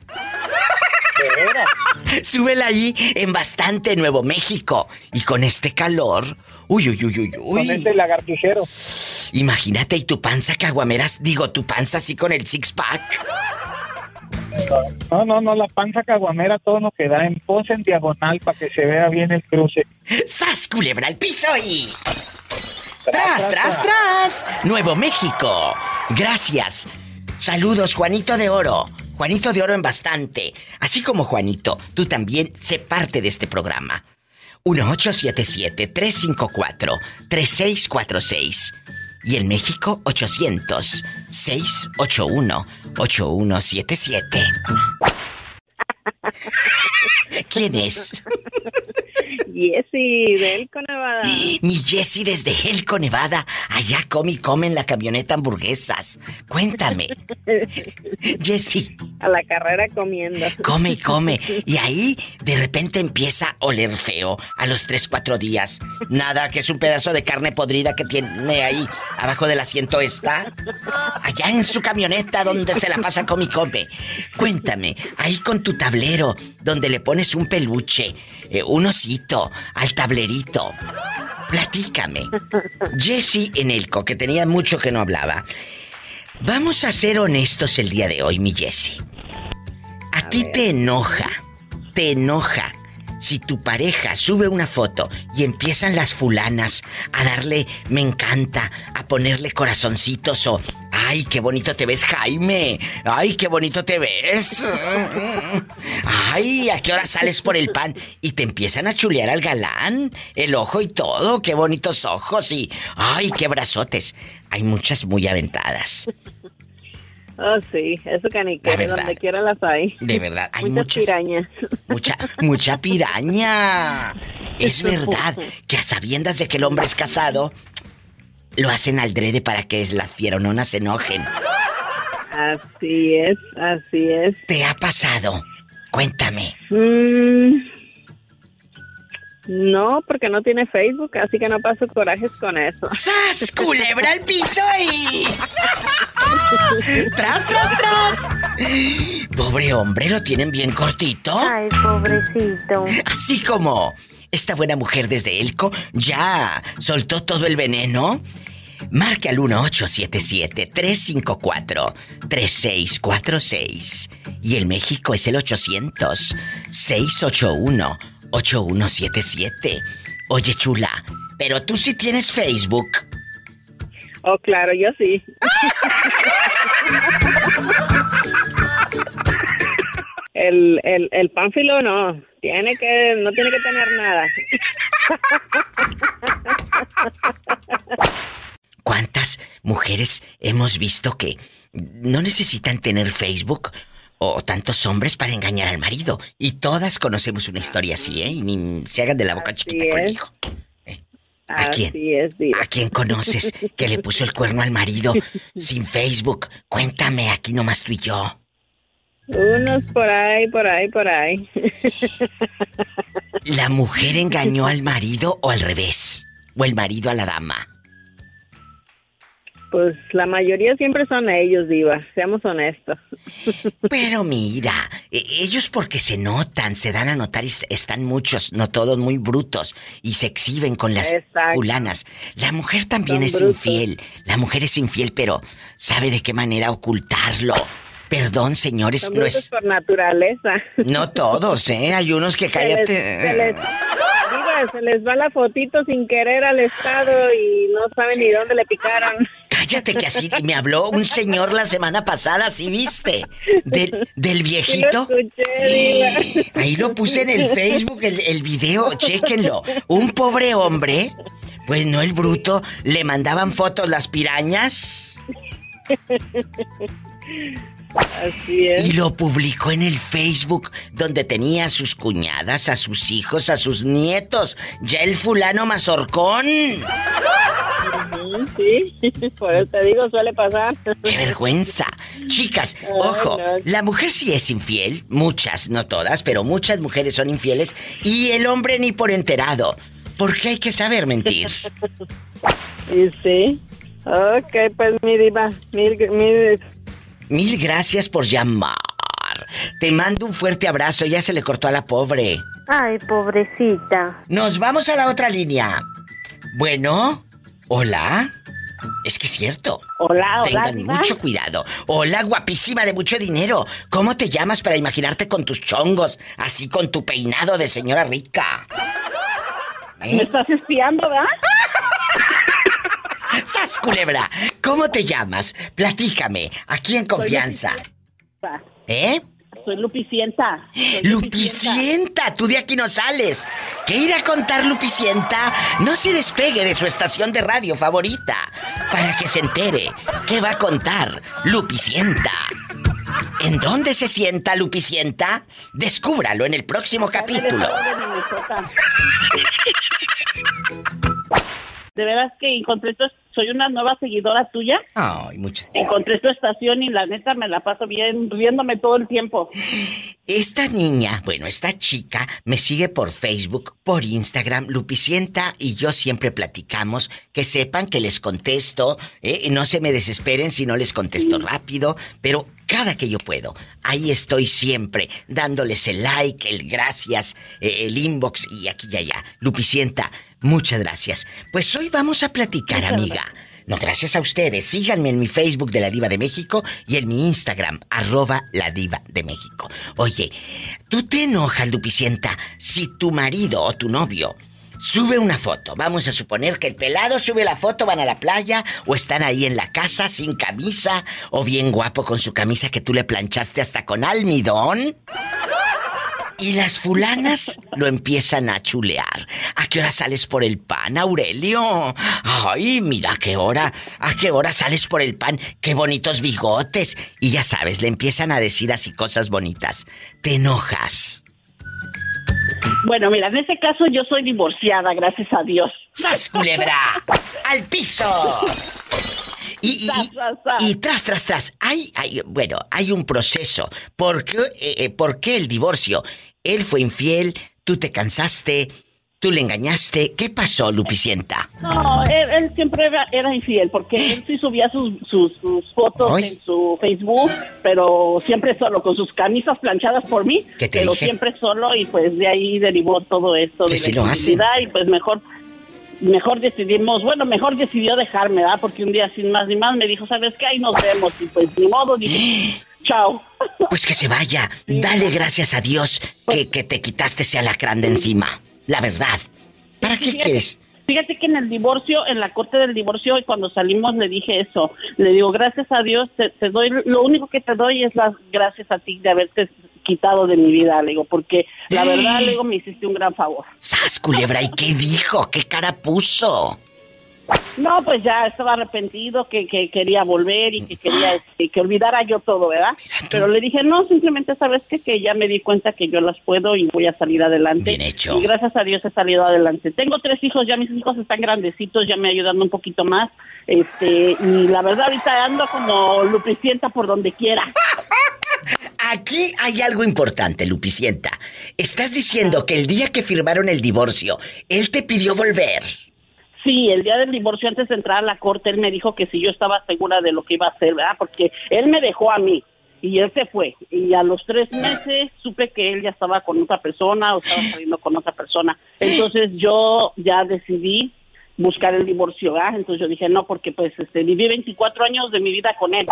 Súbela allí en bastante Nuevo México. Y con este calor. Uy, uy, uy, uy, uy.
Con este lagartijero.
Imagínate, y tu panza caguameras. Digo, tu panza así con el six pack.
No, no, no, la panza caguamera todo lo que da en pose en diagonal para que se vea bien el cruce.
¡Sas, culebra al piso y... ¡Tras, tras, tras! Nuevo México. Gracias. Saludos, Juanito de Oro. Juanito de Oro en bastante. Así como Juanito, tú también sé parte de este programa. 1877-354-3646. Y en México, 800-681-8177. ¿Quién es?
Jessie, de Elko, Nevada.
Mi Jessie desde Elko, Nevada. Allá come y come en la camioneta hamburguesas. Cuéntame. Jessie.
A la carrera comiendo.
Come y come. Y ahí de repente empieza a oler feo a los 3, 4 días. Nada, que es un pedazo de carne podrida que tiene ahí abajo del asiento está. Allá en su camioneta donde se la pasa come y come. Cuéntame, ahí con tu tablero donde le pones un peluche, eh, un osito, al tablerito. Platícame. Jesse Enelco, que tenía mucho que no hablaba. Vamos a ser honestos el día de hoy, mi Jesse. A, ti te enoja, te enoja si tu pareja sube una foto y empiezan las fulanas a darle me encanta, a ponerle corazoncitos o ay, qué bonito te ves, Jaime. Ay, qué bonito te ves. Ay, ¿a qué hora sales por el pan? Y te empiezan a chulear al galán, el ojo y todo, qué bonitos ojos y ay, qué brazotes. Hay muchas muy aventadas.
Oh, sí, eso que donde quiera las hay.
De verdad, hay muchas, pirañas. Mucha, mucha piraña. Es verdad que a sabiendas de que el hombre es casado, lo hacen al drede para que las fierononas se enojen.
Así es, así es.
¿Te ha pasado? Cuéntame.
Mm, no, porque no tiene Facebook, así que no paso corajes con eso.
¡Sas! ¡Culebra al piso y... ¡Tras, tras, tras! Pobre hombre, lo tienen bien cortito.
Ay, pobrecito.
Así como esta buena mujer desde Elco ya soltó todo el veneno. Marque al 1877-354-3646. Y el México es el 800-681-8177. Oye, chula, pero tú sí tienes Facebook.
Oh, claro, yo sí. el, el, el pánfilo no. Tiene que, no tiene que tener nada.
¿Cuántas mujeres hemos visto que no necesitan tener Facebook o tantos hombres para engañar al marido? Y todas conocemos una historia así, ¿eh? Y ni se hagan de la boca chiquita con hijo. ¿Eh? ¿A quién? ¿A quién conoces que le puso el cuerno al marido sin Facebook? Cuéntame, aquí nomás tú y yo.
Unos por ahí, por ahí, por ahí.
¿La mujer engañó al marido o al revés? ¿O el marido a la dama?
Pues la mayoría siempre son ellos, Diva, seamos honestos.
Pero mira, e- ellos porque se notan, se dan a notar y están muchos, no todos muy brutos, y se exhiben con las
Exacto.
fulanas. La mujer también
Son
es
brutos.
infiel, la mujer es infiel, pero sabe de qué manera ocultarlo. Perdón, señores,
Son
no es...
por naturaleza.
No todos, ¿eh? Hay unos que
Se les,
cállate...
se les- se les va la fotito sin querer al estado y no saben ni dónde le picaron.
Cállate que así me habló un señor la semana pasada, ¿sí viste? Del, del
Sí
viejito.
lo escuché, Diva.
Ahí lo puse en el Facebook, el, el video, chéquenlo. Un pobre hombre, pues no el bruto, le mandaban fotos las pirañas
Así es.
y lo publicó en el Facebook, donde tenía a sus cuñadas, a sus hijos, a sus nietos. Ya el fulano mazorcón.
Sí, por eso te digo, suele pasar.
¡Qué vergüenza! Chicas,
Ay,
ojo,
no.
la mujer sí es infiel, muchas, no todas, pero muchas mujeres son infieles y el hombre ni por enterado. Porque hay que saber mentir.
Y sí. Ok, pues mi diva, mil, mil,
Mil gracias por llamar. Te mando un fuerte abrazo, ya se le cortó a la pobre.
Ay, pobrecita.
Nos vamos a la otra línea. Bueno, hola. Es que es cierto.
Hola, hola,
Tengan mucho cuidado. Hola, guapísima de mucho dinero. ¿Cómo te llamas para imaginarte con tus chongos, así con tu peinado de señora rica?
Me
¿Eh?
estás espiando, ¿verdad?
¡Sas, culebra! ¿Cómo te llamas? Platícame, aquí en confianza. ¿Eh?
Soy Lupicienta. Soy
Lupicienta, tú de aquí no sales. ¿Qué irá a contar Lupicienta? No se despegue de su estación de radio favorita para que se entere qué va a contar Lupicienta. ¿En dónde se sienta Lupicienta? Descúbralo en el próximo capítulo.
De veras que encontré tu, soy una nueva seguidora tuya.
Ay, muchas
Encontré tu estación y la neta me la paso bien riéndome todo el tiempo.
Esta niña, bueno, esta chica me sigue por Facebook, por Instagram, Lupicienta y yo siempre platicamos, que sepan que les contesto, ¿eh? Y no se me desesperen si no les contesto rápido, pero cada que yo puedo, ahí estoy siempre, dándoles el like, el gracias, eh, el inbox y aquí y allá. Lupicienta, muchas gracias. Pues hoy vamos a platicar, amiga. No, gracias a ustedes. Síganme en mi Facebook de La Diva de México y en mi Instagram, arroba La Diva de México. Oye, ¿tú te enojas, Lupicienta, si tu marido o tu novio sube una foto? Vamos a suponer que el pelado sube la foto, van a la playa o están ahí en la casa sin camisa o bien guapo con su camisa que tú le planchaste hasta con almidón. Y las fulanas lo empiezan a chulear. ¿A qué hora sales por el pan, Aurelio? Ay, mira qué hora, a qué hora sales por el pan, qué bonitos bigotes. Y ya sabes, le empiezan a decir así cosas bonitas. Te enojas.
Bueno, mira, en ese caso yo soy divorciada, gracias a Dios.
¡Sas, culebra! ¡Al piso! Y, y- y- y tras, tras, tras, hay, hay, bueno, hay un proceso. ¿Por qué, eh, eh, por qué el divorcio? Él fue infiel, tú te cansaste, tú le engañaste. ¿Qué pasó, Lupicienta?
No, él, él siempre era, era infiel porque él sí subía sus, sus, sus fotos en su Facebook, pero siempre solo, con sus camisas planchadas por mí,
¿Qué te
pero
dije?
siempre solo y pues de ahí derivó todo esto de
sí
la infidelidad y pues mejor mejor decidimos, bueno, mejor decidió dejarme, ¿verdad? Porque un día sin más ni más me dijo, ¿sabes qué? Ahí nos vemos y pues ni modo, dije, chao.
Pues que se vaya. Dale gracias a Dios que, que te quitaste ese alacrán de encima. La verdad. ¿Para qué
Fíjate-
quieres?
Fíjate que en el divorcio, en la corte del divorcio, y cuando salimos le dije eso. Le digo, gracias a Dios, te, te doy, lo único que te doy es las gracias a ti de haberte quitado de mi vida, le digo, porque la verdad, le digo, me hiciste un gran favor.
¡Sas, culebra! ¿Y qué dijo? ¿Qué cara puso?
No, pues ya estaba arrepentido, que, que quería volver y que quería este, que olvidara yo todo, ¿verdad? Pero le dije, no, simplemente sabes qué? que ya me di cuenta que yo las puedo y voy a salir adelante.
Bien hecho.
Y gracias a Dios he salido adelante. Tengo tres hijos, ya mis hijos están grandecitos, ya me ayudando un poquito más. Este, y la verdad ahorita ando como lupicienta por donde quiera.
Aquí hay algo importante, Lupicienta. Estás diciendo que el día que firmaron el divorcio, él te pidió volver.
Sí, el día del divorcio, antes de entrar a la corte, él me dijo que si yo estaba segura de lo que iba a hacer, ¿verdad? Porque él me dejó a mí y él se fue. Y a los tres meses supe que él ya estaba con otra persona o estaba saliendo con otra persona. Entonces yo ya decidí buscar el divorcio, ¿verdad? Entonces yo dije, no, porque pues este, viví 24 años de mi vida con él.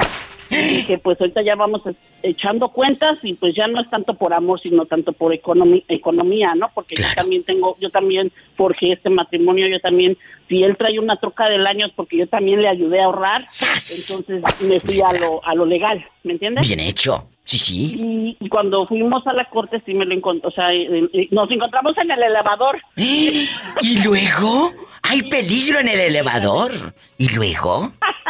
Y dije, pues ahorita ya vamos echando cuentas y pues ya no es tanto por amor, sino tanto por economía, ¿no? Porque yo también tengo, yo también forjé este matrimonio, yo también, si él trae una troca del año es porque yo también le ayudé a ahorrar, entonces me fui a lo, a lo legal, ¿me entiendes?
Bien hecho. Sí, sí.
Y, y cuando fuimos a la corte sí me lo encontré, o sea, eh, eh, nos encontramos en el elevador.
¿Y luego? Hay peligro en el elevador. ¿Y luego?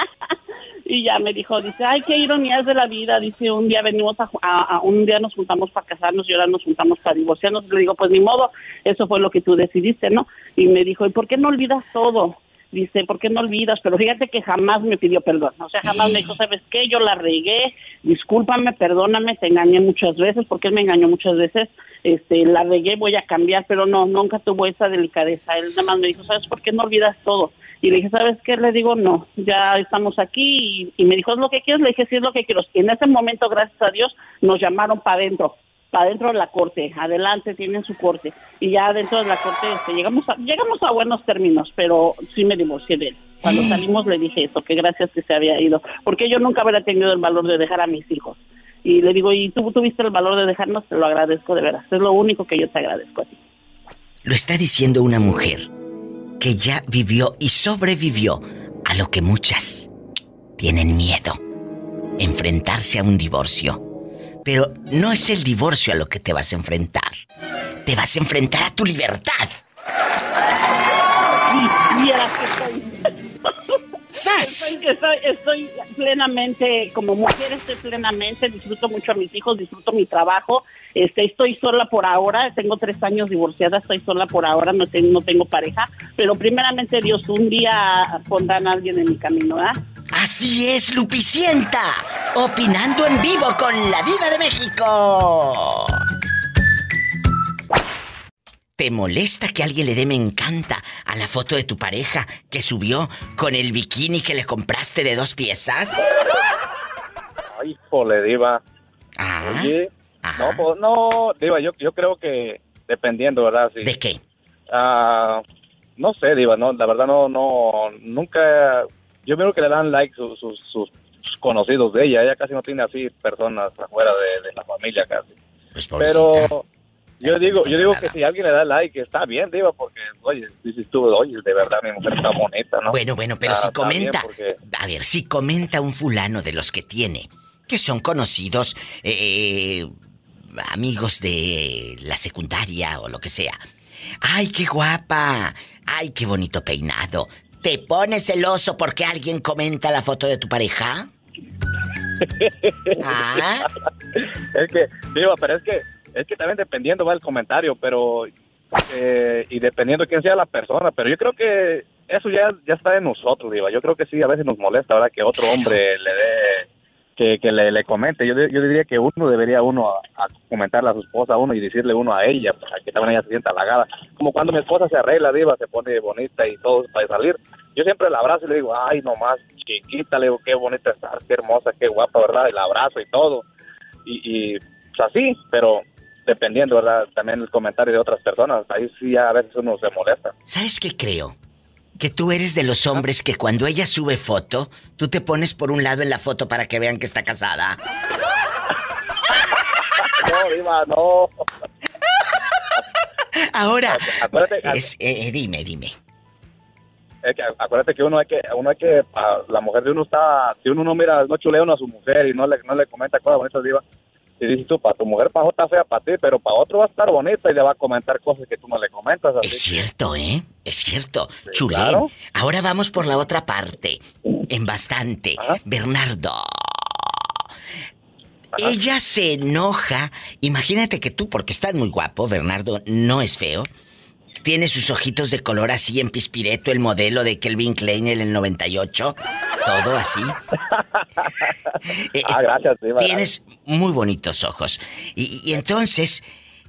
Y ya me dijo, dice, ay, qué ironías de la vida. Dice, un día venimos a, un día nos juntamos para casarnos y ahora nos juntamos para divorciarnos. Le digo, pues ni modo, eso fue lo que tú decidiste, ¿no? Y me dijo, ¿y por qué no olvidas todo? Dice, ¿por qué no olvidas? Pero fíjate que jamás me pidió perdón. O sea, jamás me dijo, ¿sabes qué? Yo la regué, discúlpame, perdóname, te engañé muchas veces, porque él me engañó muchas veces. Este, la regué, voy a cambiar, pero no, nunca tuvo esa delicadeza. Él nada más me dijo, ¿sabes por qué no olvidas todo? Y le dije, ¿sabes qué? Le digo, no, ya estamos aquí. Y, y me dijo, ¿es lo que quieres? Le dije, sí, es lo que quiero. Y en ese momento, gracias a Dios, nos llamaron para adentro, para adentro de la corte. Adelante, tienen su corte. Y ya dentro de la corte este, llegamos, a, llegamos a buenos términos, pero sí me divorcié de él. Cuando salimos le dije eso, que gracias que se había ido. Porque yo nunca habría tenido el valor de dejar a mis hijos. Y le digo, ¿y tú tuviste el valor de dejarnos? Te lo agradezco de veras. Es lo único que yo te agradezco a ti.
Lo está diciendo una mujer que ya vivió y sobrevivió a lo que muchas tienen miedo. Enfrentarse a un divorcio. Pero no es el divorcio a lo que te vas a enfrentar. Te vas a enfrentar a tu libertad.
Que estoy. Estoy, plenamente, como mujer estoy plenamente, disfruto mucho a mis hijos, disfruto mi trabajo, este, estoy sola por ahora, tengo tres años divorciada, estoy sola por ahora, no, tengo no tengo pareja, pero primeramente Dios, un día pondrán a alguien en mi camino, ¿ah?
Así es, Lupicienta. Opinando en vivo con la Diva de México. ¿Te molesta que alguien le dé me encanta a la foto de tu pareja que subió con el bikini que le compraste de dos piezas?
Ay, híjole, Diva.
Ah.
Oye, no, pues, no, Diva, yo, yo creo que dependiendo, ¿verdad? Sí.
¿De qué?
Ah, no sé, Diva, no, la verdad no, no, nunca, yo miro que le dan like sus, sus, sus conocidos de ella, ella casi no tiene así personas afuera de, de la familia casi.
Pues
Pero yo digo, yo digo que si alguien le da like está bien, Diva, porque, oye, dices tú, oye, de verdad mi mujer está bonita, ¿no?
Bueno, bueno, pero
Está-
si comenta.
porque-
A ver, si comenta un fulano de los que tiene, que son conocidos, eh, amigos de la secundaria o lo que sea. ¡Ay, qué guapa! ¡Ay, qué bonito peinado! ¿Te pones celoso porque alguien comenta la foto de tu pareja? ¿Ah?
es que, digo, pero es que, es que también dependiendo va el comentario, pero, eh, y dependiendo de quién sea la persona, pero yo creo que eso ya, ya está en nosotros, digo. Yo creo que sí, a veces nos molesta, ¿verdad? Que otro hombre le dé, que, le, comente. Yo, yo diría que uno debería uno a, comentarle a su esposa uno y decirle uno a ella, para que también ella se sienta halagada. Como cuando mi esposa se arregla, diva, se pone bonita y todo para salir. Yo siempre la abrazo y le digo, ay, nomás, chiquita, le digo, qué bonita estás, qué hermosa, qué guapa, ¿verdad? Y la abrazo y todo. Y, y pues así, pero dependiendo, ¿verdad? También el comentario de otras personas, ahí sí a veces uno se molesta.
¿Sabes qué creo? Que tú eres de los hombres que cuando ella sube foto, tú te pones por un lado en la foto para que vean que está casada.
No, Diva, no.
Ahora,
Acuérdate,
es, eh, eh, dime, dime.
es que acuérdate que uno hay que, uno hay que, pa- la mujer de uno está, si uno no mira, no chulea uno a su mujer y no le, no le comenta cosas bonitas, diva, y dices tú, para tu mujer, para está fea para ti, pero para otro va a estar bonita y le va a comentar cosas que tú no le comentas. Así.
Es cierto, ¿eh? Es cierto. Chulén.
claro.
Ahora vamos por la otra parte. En bastante. Bernardo. Ella se enoja. Imagínate que tú, porque estás muy guapo, Bernardo, no es feo. Tiene sus ojitos de color así en pispireto, el modelo de Kelvin Klein en el 98. Todo así.
Ah, gracias, Diva.
Tienes muy bonitos ojos. Y, y entonces,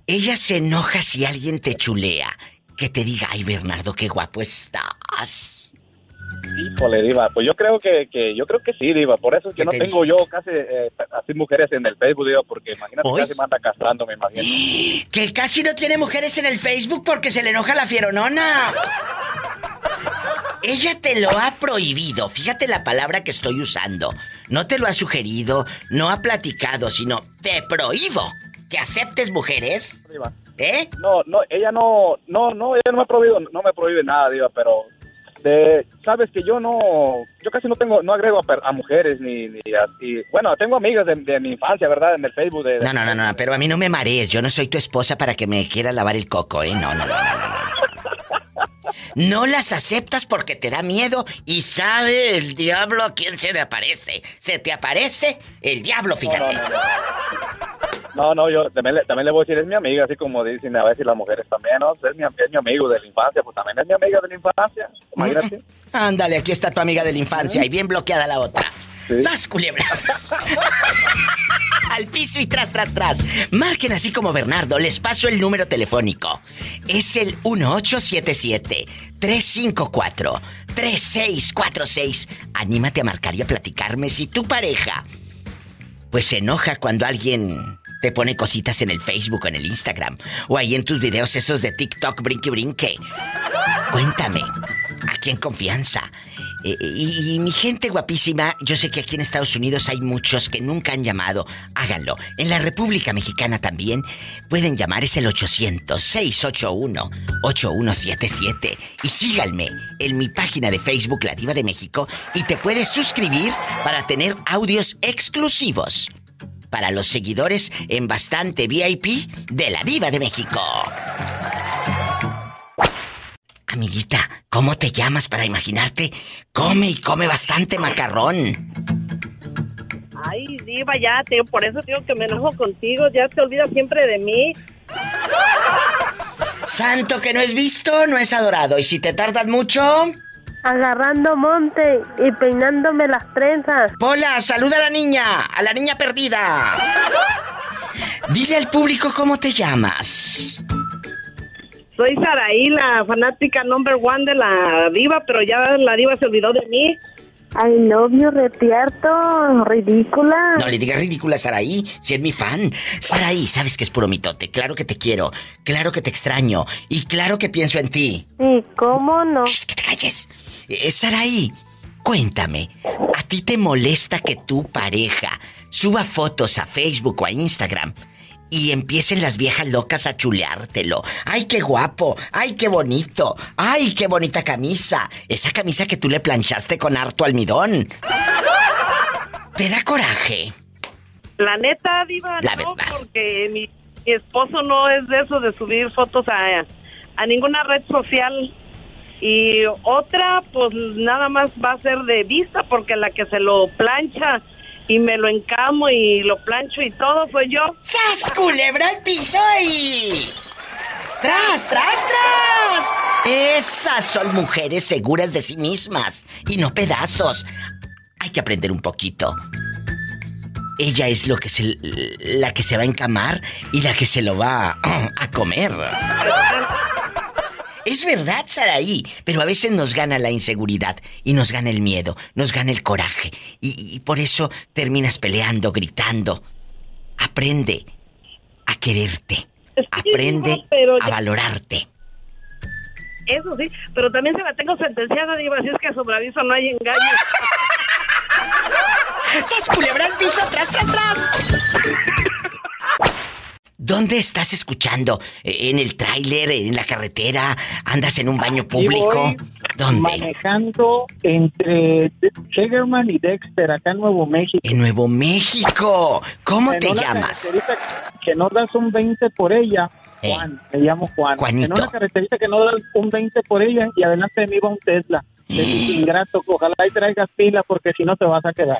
ella se enoja si alguien te chulea. Que te diga, ay, Bernardo, qué guapo estás.
Híjole, Diva, pues yo creo que, que yo creo que sí, Diva. Por eso es que no tengo yo casi eh, así mujeres en el Facebook, Diva, porque imagínate
¿Hoy?
casi me anda castrando, me imagino.
Que casi no tiene mujeres en el Facebook porque se le enoja la fieronona. Ella te lo ha prohibido. Fíjate la palabra que estoy usando. No te lo ha sugerido, no ha platicado, sino te prohíbo que aceptes mujeres.
Diva.
¿Eh?
No, no, ella no, no, no, ella no me prohíbe, no me prohíbe nada, Diva, pero de, sabes que yo no, yo casi no tengo, no agrego a, a mujeres ni, ni así. Bueno, tengo amigas de, mi infancia, ¿verdad? En el Facebook de,
No, no, no, no, pero a mí no me marees. Yo no soy tu esposa para que me quiera lavar el coco, ¿eh? No, no, no, no. No. Las aceptas porque te da miedo y sabe el diablo a quién se le aparece. Se te aparece el diablo, fíjate.
No, no, yo también le, también le voy a decir, es mi amiga, así como dicen a veces las mujeres también, ¿no? Es mi, es mi amigo de la infancia, pues también es mi amiga de la infancia, imagínate.
Ándale, aquí está tu amiga de la infancia y bien bloqueada la otra. ¡Sas, culebra! Al piso y tras, tras, tras. Marquen así como Bernardo, les paso el número telefónico. Es el 1877-354-3646. Anímate a marcar y a platicarme si tu pareja pues se enoja cuando alguien te pone cositas en el Facebook o en el Instagram. O ahí en tus videos esos de TikTok, brinque, brinque. Cuéntame, aquí en confianza. Eh, y, y mi gente guapísima, yo sé que aquí en Estados Unidos hay muchos que nunca han llamado. Háganlo. En la República Mexicana también pueden llamar, es el 800-681-8177. Y síganme en mi página de Facebook, La Diva de México, y te puedes suscribir para tener audios exclusivos para los seguidores en bastante VIP de La Diva de México. Amiguita, ¿cómo te llamas para imaginarte? Come y come bastante macarrón.
Ay, diva, ya, te, por eso digo que me enojo contigo, ya te olvidas siempre de mí.
Santo que no es visto, no es adorado. Y si te tardas mucho...
Agarrando monte y peinándome las trenzas.
Pola, saluda a la niña, a la niña perdida. Dile al público cómo te llamas.
Soy Saraí, la fanática number one de la diva, pero ya la diva se olvidó de mí.
I love you, retierto, ridícula.
No le digas ridícula a Saraí, si es mi fan. Saraí, sabes que es puro mitote. Claro que te quiero, claro que te extraño y claro que pienso en ti.
Sí, ¿cómo no?
Shh, que te calles. Eh, Saraí, cuéntame, ¿a ti te molesta que tu pareja suba fotos a Facebook o a Instagram y empiecen las viejas locas a chuleártelo? ¡Ay, qué guapo! ¡Ay, qué bonito! ¡Ay, qué bonita camisa! Esa camisa que tú le planchaste con harto almidón. ¿Te da coraje?
La neta, diva,
La
no,
verdad.
porque mi, mi esposo no es de eso de subir fotos a, a ninguna red social. Y otra, pues nada más va a ser de vista, porque la que se lo plancha y me lo encamo y lo plancho y todo soy yo.
¡Sas, culebra al piso y... ¡Tras, tras, tras! Esas son mujeres seguras de sí mismas y no pedazos. Hay que aprender un poquito. Ella es lo que se, la que se va a encamar y la que se lo va a comer. Es verdad, Saraí, pero a veces nos gana la inseguridad y nos gana el miedo, nos gana el coraje y, y por eso terminas peleando, gritando. Aprende a quererte, aprende
pero
a valorarte.
Eso sí, pero también se la tengo sentenciada, diva, así es que sobre aviso no hay engaño.
¡Sas culebra piso! ¡Tras, tras, tras! ¿Dónde estás escuchando? ¿En el tráiler? ¿En la carretera? ¿Andas en un baño público? ¿Dónde?
Manejando entre Sugarman y Dexter, acá en Nuevo México.
En Nuevo México. ¿Cómo
En
te
una
llamas?
Que no das un 20 por ella. Juan, me llamo Juan.
Juanito.
En una carreterita que no das un 20 por ella y adelante de mí va un Tesla. Es ingrato, ojalá y traigas pila porque si no te vas a quedar.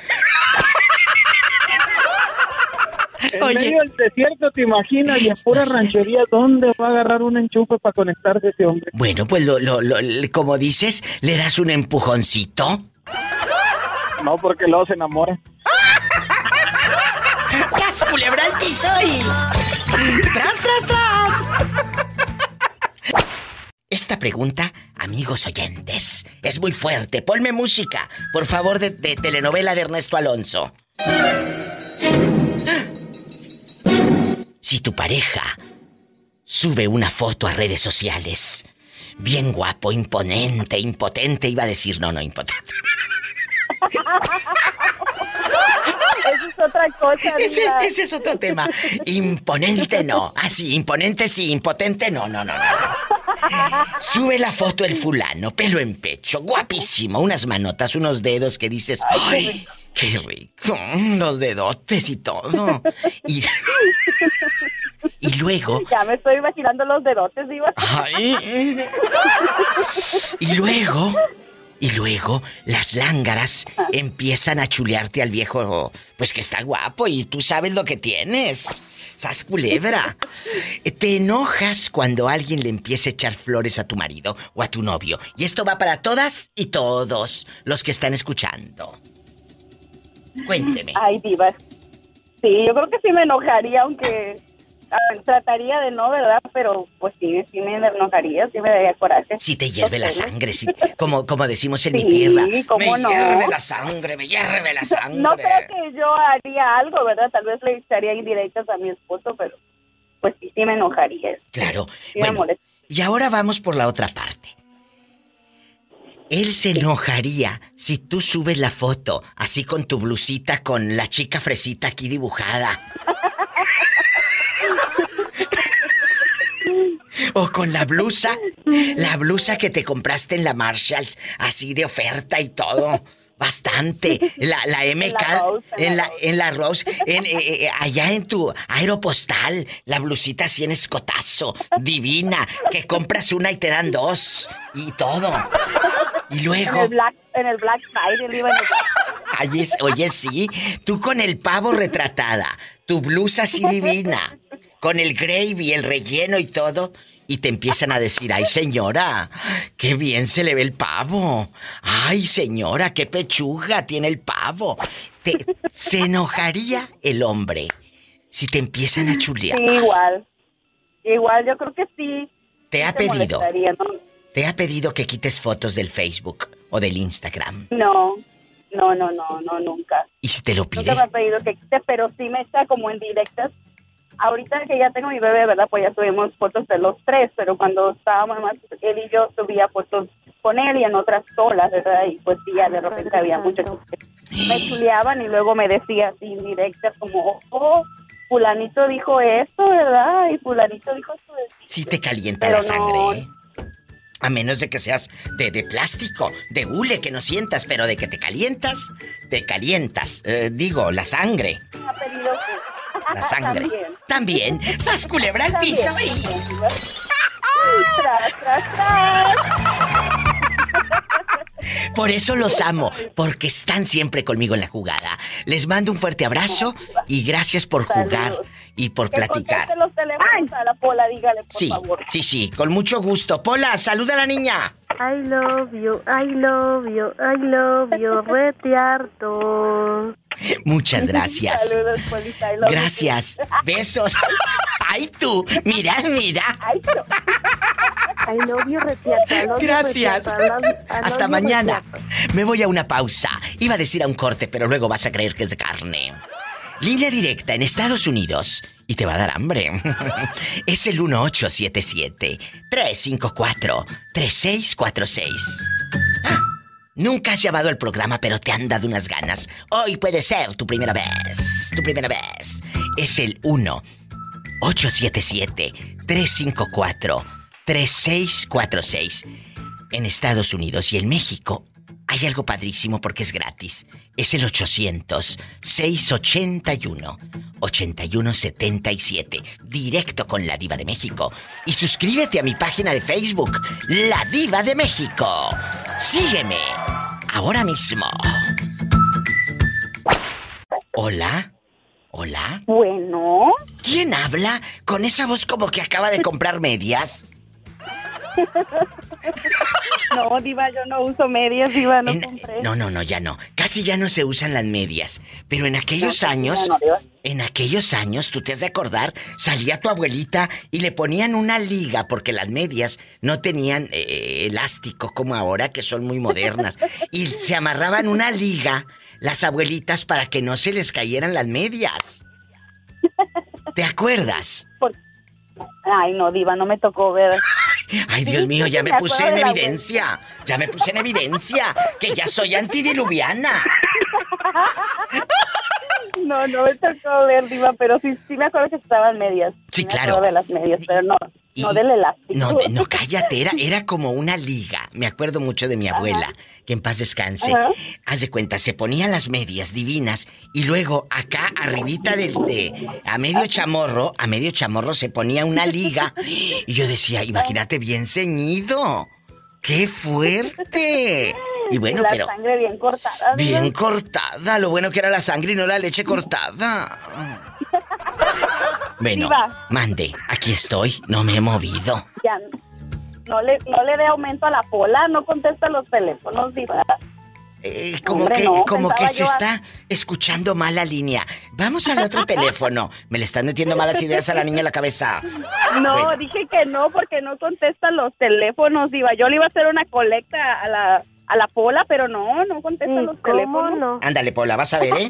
En
Oye.
medio del desierto, te imaginas, y en pura ranchería, ¿dónde va a agarrar un enchufe para conectarse ese hombre?
Bueno, pues lo, lo, lo- como dices, le das un empujoncito.
No, porque luego se enamora.
¡Sas culebra al piso y... ¡Tras, tras, tras! Esta pregunta, amigos oyentes, es muy fuerte. Ponme música, por favor, de, de telenovela de Ernesto Alonso. Si tu pareja sube una foto a redes sociales, bien guapo, imponente, impotente, iba a decir no, no, impotente.
Esa es otra cosa.
Ese, ese es otro tema. Imponente no. Ah, sí, imponente sí, impotente no, no, no, no. Sube la foto el fulano, pelo en pecho, guapísimo, unas manotas, unos dedos que dices, ¡ay, qué rico! Los dedotes y todo. Y, y luego,
Ya me estoy imaginando los dedotes, Diva.
¡ay! Y luego, y luego las lángaras empiezan a chulearte al viejo, pues que está guapo y tú sabes lo que tienes. Sas culebra. Te enojas cuando alguien le empieza a echar flores a tu marido o a tu novio. Y esto va para todas y todos los que están escuchando. Cuénteme.
Ay, Diva. Sí, yo creo que sí me enojaría, aunque ver, trataría de no, ¿verdad? Pero pues sí, sí me enojaría, sí me daría coraje.
Si te hierve la sangre, si- como, como decimos en mi
Sí,
tierra.
¿cómo
me
no?
hierve la sangre, me hierve la sangre.
No creo que yo haría algo, ¿verdad? Tal vez le echaría indirectas a mi esposo, pero pues sí, sí me enojaría.
Claro.
Sí me
Bueno,
molesta.
y ahora vamos por la otra parte. Él se enojaría si tú subes la foto así con tu blusita con la chica fresita aquí dibujada. O con la blusa, la blusa que te compraste en la Marshalls, así de oferta y todo. Bastante. La, la MK,
en la
en la Rose, en, eh, eh, allá en tu aeropostal, la blusita así en escotazo, divina, que compras una y te dan dos, y todo. Y
En
luego,
el Black, en el Black Friday, en el Black-
Oye, oye, sí, tú con el pavo retratada, tu blusa así divina, con el gravy, el relleno y todo, y te empiezan a decir, ay señora, qué bien se le ve el pavo. Ay señora, qué pechuga tiene el pavo. Te- se enojaría el hombre si te empiezan a chulear.
Sí, igual. Igual, yo creo que sí.
Te ha pedido, te ha pedido que quites fotos del Facebook o del Instagram.
No, no, no, no, no, nunca.
Y si te lo pide,
Nunca me ha pedido que quite, pero sí me está como en directas. Ahorita que ya tengo mi bebé, ¿verdad? Pues ya subimos fotos de los tres, pero cuando estábamos más, él y yo subía fotos con él y en otras solas, ¿verdad? Y pues sí, ya de repente había muchos que me chuleaban y luego me decía así en directas como, oh, fulanito dijo esto, ¿verdad? Y fulanito dijo esto. de ti".
Sí te calienta
Pero
la sangre,
no.
¿eh? A menos de que seas de, de plástico, de hule que no sientas, pero de que te calientas, te calientas. Eh, digo, la sangre.
Me ha pedido que...
La sangre.
También.
También. ¡Sas culebra al piso!
también,
y-
Diva. Tras, tras, tras.
Por eso los amo, porque están siempre conmigo en la jugada. Les mando un fuerte abrazo y gracias por jugar y por
Que
platicar.
los teléfonos a la Pola, dígale, por
Sí,
favor.
sí, sí, con mucho gusto. Pola, saluda a la niña.
I love you, I love you, I love you, rete harto.
Muchas gracias.
Saludos, Polita, I love you.
Gracias. Besos. Ay, tú. Mira, mira.
I love you, rete harto, I love you,
Gracias.
I love- I love
Hasta
you,
mañana. Me voy a una pausa. Iba a decir a un corte, pero luego vas a creer que es de carne. Línea directa en Estados Unidos. Y te va a dar hambre. es el 1877-354-3646. Ah, Nunca has llamado al programa, pero te han dado unas ganas. Hoy puede ser tu primera vez. Tu primera vez. Es el 1 877-354-3646 en Estados Unidos y en México hay algo padrísimo porque es gratis. Es el 800-681-8177. Directo con la Diva de México. Y suscríbete a mi página de Facebook, La Diva de México. Sígueme. Ahora mismo. Hola. Hola.
Bueno.
¿Quién habla con esa voz como que acaba de comprar medias?
No, Diva, yo no uso medias, Diva, no compré.
No, no, no, ya no. Casi ya no se usan las medias. Pero en aquellos
No,
años,
no,
en aquellos años, tú te has de acordar, salía tu abuelita y le ponían una liga porque las medias no tenían eh, elástico como ahora, que son muy modernas. y se amarraban una liga las abuelitas para que no se les cayeran las medias. ¿Te acuerdas?
Ay, no, Diva, no me tocó ver.
Ay, Dios mío, ya me puse en evidencia. Ya me puse en evidencia que ya soy antidiluviana.
No, no me tocó ver, Diva, pero sí, sí me acuerdo que estaban medias.
Sí, claro.
de las medias, pero no, no del elástico.
No, de- no, cállate, era, era como una liga. Me acuerdo mucho de mi abuela, que en paz descanse.
Ajá.
Haz de cuenta, se ponía las medias divinas y luego acá, arribita del de, a medio chamorro, a medio chamorro se ponía una liga. Y yo decía, imagínate bien ceñido. ¡Qué fuerte! Y bueno,
la
pero
sangre bien cortada.
Bien cortada. Lo bueno que era la sangre y no la leche cortada. Bueno,
Diva.
mande, aquí estoy, no me he movido.
Ya, no le, no le dé aumento a la pola, no contesta los teléfonos, Diva.
Eh, como
Hombre,
que,
no,
como que se
a-
está escuchando mal la línea. Vamos al otro teléfono. Me le están metiendo malas ideas a la niña en la cabeza.
No,
Bueno.
dije que no porque no contesta los teléfonos, Diva. Yo le iba a hacer una colecta a la, a la pola, pero no, no contesta los teléfonos.
no?
Ándale, Paula, vas a ver, ¿eh?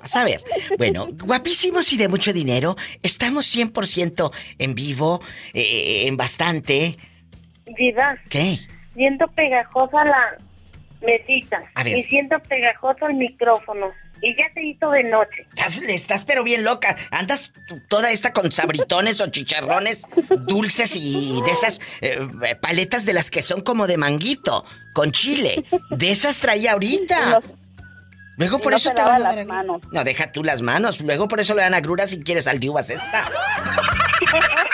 Vas a ver. Bueno, guapísimos y de mucho dinero. Estamos 100% en vivo, eh, en bastante.
Diva,
¿Qué?
siento pegajosa la mesita
A ver.
y siento pegajoso el micrófono. Y ya se hizo de noche.
Estás, estás pero bien loca. Andas toda esta con sabritones o chicharrones dulces y de esas eh, eh, paletas de las que son como de manguito, con chile. De esas traía ahorita. Luego por
no
eso te van a
las
dar...
manos.
No, deja tú las manos. Luego por eso le dan agruras si quieres al diubas esta.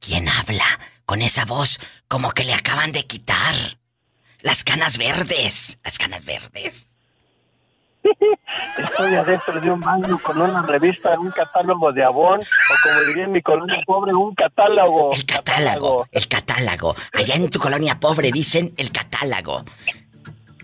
¿Quién habla con esa voz como que le acaban de quitar? Las canas verdes. Las canas verdes.
Estoy adentro de un baño con una revista, un catálogo de Avon, o como diría en mi colonia pobre, un catálogo.
El catálogo, el catálogo. Allá en tu colonia pobre dicen el catálogo.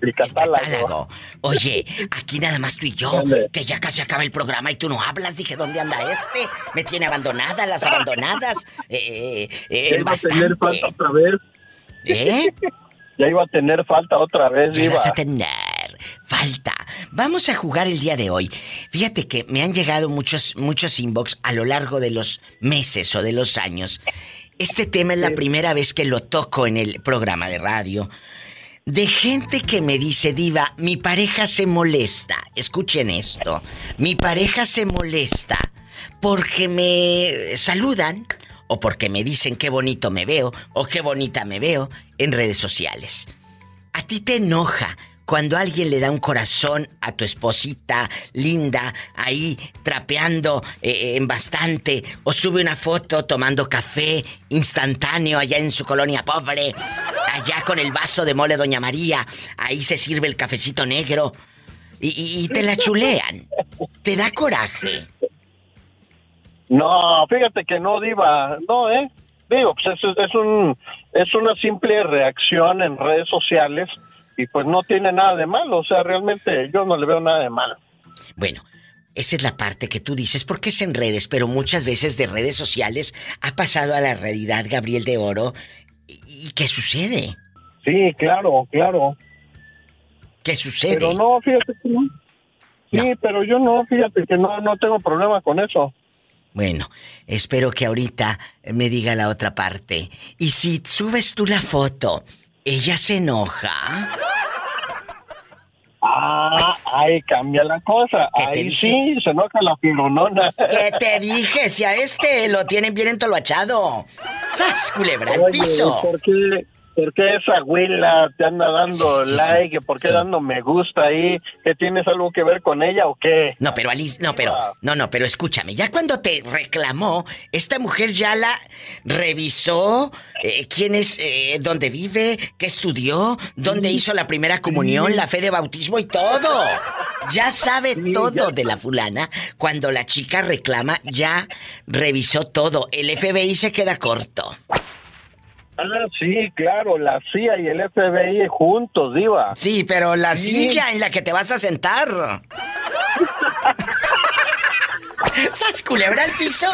El
catálogo. Oye, aquí nada más tú y yo, que ya casi acaba el programa y tú no hablas. Dije, ¿dónde anda este? Me tiene abandonada, las abandonadas. Eh, eh, eh,
tener
bastante.
falta otra vez.
¿Eh?
Ya iba a tener falta otra vez,
Ya
Diva.
vas a tener falta. Vamos a jugar el día de hoy. Fíjate que me han llegado muchos, muchos inbox a lo largo de los meses o de los años. Este tema es la primera vez que lo toco en el programa de radio. De gente que me dice, Diva, mi pareja se molesta. Escuchen esto. Mi pareja se molesta porque me saludan o porque me dicen qué bonito me veo o qué bonita me veo en redes sociales. ¿A ti te enoja cuando alguien le da un corazón a tu esposita linda ahí trapeando eh, en bastante o sube una foto tomando café instantáneo allá en su colonia pobre, allá con el vaso de mole Doña María, ahí se sirve el cafecito negro y te la chulean? ¿Te da coraje?
No, fíjate que no, Diva. No, ¿eh? Digo, pues es, es, un, es una simple reacción en redes sociales y pues no tiene nada de malo. O sea, realmente yo no le veo nada de malo.
Bueno, esa es la parte que tú dices porque es en redes, pero muchas veces de redes sociales ha pasado a la realidad Gabriel de Oro. ¿Y qué sucede?
Sí, claro, claro.
¿Qué sucede?
Pero no, fíjate que no. Sí, pero yo no, fíjate que no, no tengo problema con eso.
Bueno, espero que ahorita me diga la otra parte. Y si subes tú la foto, ella se enoja.
Ah, ahí cambia la cosa.
¿Qué te
Ahí sí, se enoja la pironona.
¿Qué te dije? Si a este lo tienen bien entoloachado. ¡Sas, culebra al piso!
¿por qué, por qué esa abuela te anda dando
Sí, sí,
like? ¿Por qué dando me gusta ahí? ¿Que tienes algo que ver con ella o qué?
No, pero Alice, no, pero, no, no, pero escúchame, ya cuando te reclamó, esta mujer ya la revisó, eh, quién es, eh, dónde vive, qué estudió, dónde hizo la primera comunión, la fe de bautismo y todo. Ya sabe todo de la fulana. Cuando la chica reclama, ya revisó todo. El FBI se queda corto.
Ah, sí, claro, la CIA y el FBI juntos, Diva.
Sí, pero la
Sí.
silla en la que te vas a sentar. ¿Sas culebra al piso?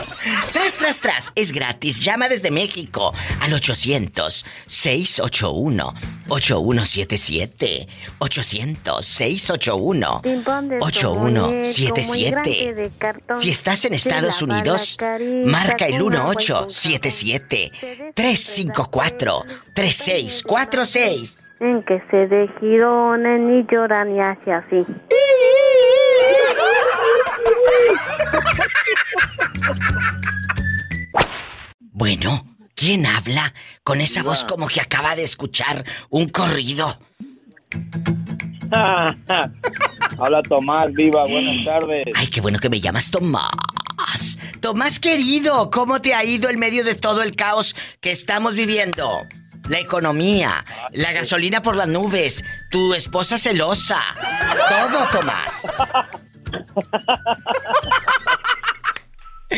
Tras, tras, tras. Es gratis. Llama desde México al 800-681-8177. 800-681-8177. Si estás en Estados Unidos, marca el 1877-354-3646.
En que se de girones ni lloran y hace así.
Bueno, ¿quién habla con esa voz como que acaba de escuchar un corrido?
Habla Tomás, viva, buenas tardes.
Ay, qué bueno que me llamas Tomás. Tomás querido, ¿cómo te ha ido en medio de todo el caos que estamos viviendo? La economía, la gasolina por las nubes, tu esposa celosa. Todo, Tomás.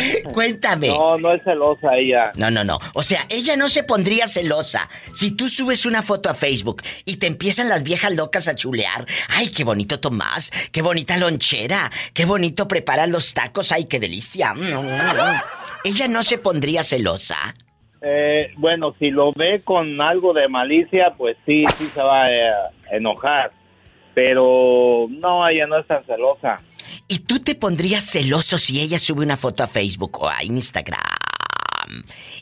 Cuéntame.
No, no es celosa ella.
No, no, no. O sea, ella no se pondría celosa. Si tú subes una foto a Facebook y te empiezan las viejas locas a chulear. Ay, qué bonito Tomás. Qué bonita lonchera. Qué bonito preparas los tacos. Ay, qué delicia. Mm, Ella no se pondría celosa.
Eh, bueno, si lo ve con algo de malicia, pues sí, sí se va eh, a enojar. Pero no, ella no es tan celosa.
¿Y tú te pondrías celoso si ella sube una foto a Facebook o a Instagram?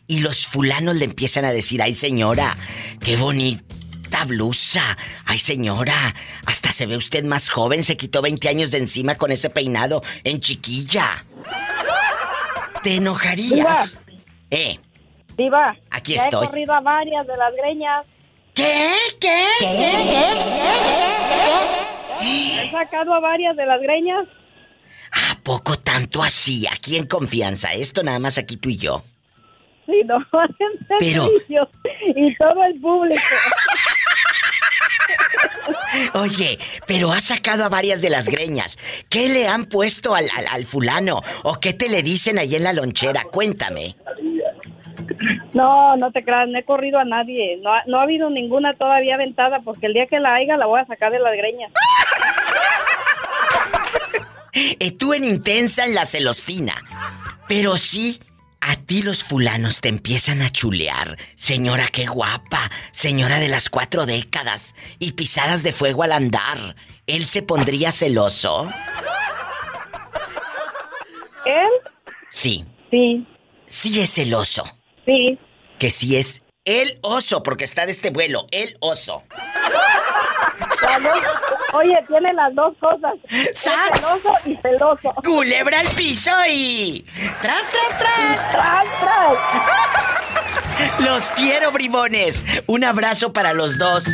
Y los fulanos le empiezan a decir, ay señora, qué bonita blusa. Ay señora, hasta se ve usted más joven, se quitó 20 años de encima con ese peinado en chiquilla. ¿Te enojarías? Eh,
Diva.
Aquí
ya
estoy.
he corrido a varias de las greñas.
¿Qué? ¿Qué?
He sacado a varias de las greñas.
¿A poco tanto así? Aquí en confianza. Esto nada más aquí tú y yo.
Sí, no,
Pero-.
Y todo el público.
Oye, pero has sacado a varias de las greñas. ¿Qué le han puesto al, al- al fulano? ¿O qué te le dicen ahí en la lonchera? Cuéntame.
No, no te creas, no he corrido a nadie. No ha, no ha habido ninguna todavía aventada porque el día que la haya la voy a sacar de las greñas.
Tú en intensa en la celostina. Pero sí, a ti los fulanos te empiezan a chulear. Señora, qué guapa. Señora de las cuatro décadas. Y pisadas de fuego al andar. ¿Él se pondría celoso?
¿Él?
Sí.
Sí.
Sí es celoso.
Sí.
Que sí es el oso, porque está de este vuelo. El oso.
Oye, tiene las dos cosas.
¡Sas!
celoso y celoso.
Culebra al piso y... ¡Tras, tras, tras!
¡Tras, tras!
Los quiero, bribones. Un abrazo para los dos.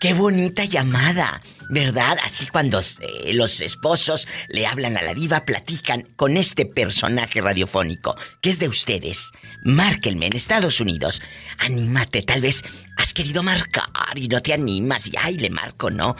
Qué bonita llamada, ¿verdad? Así cuando eh, los esposos le hablan a la diva, platican con este personaje radiofónico que es de ustedes. Márquenme en Estados Unidos. Anímate, tal vez has querido marcar y no te animas y ay, le marco, ¿no?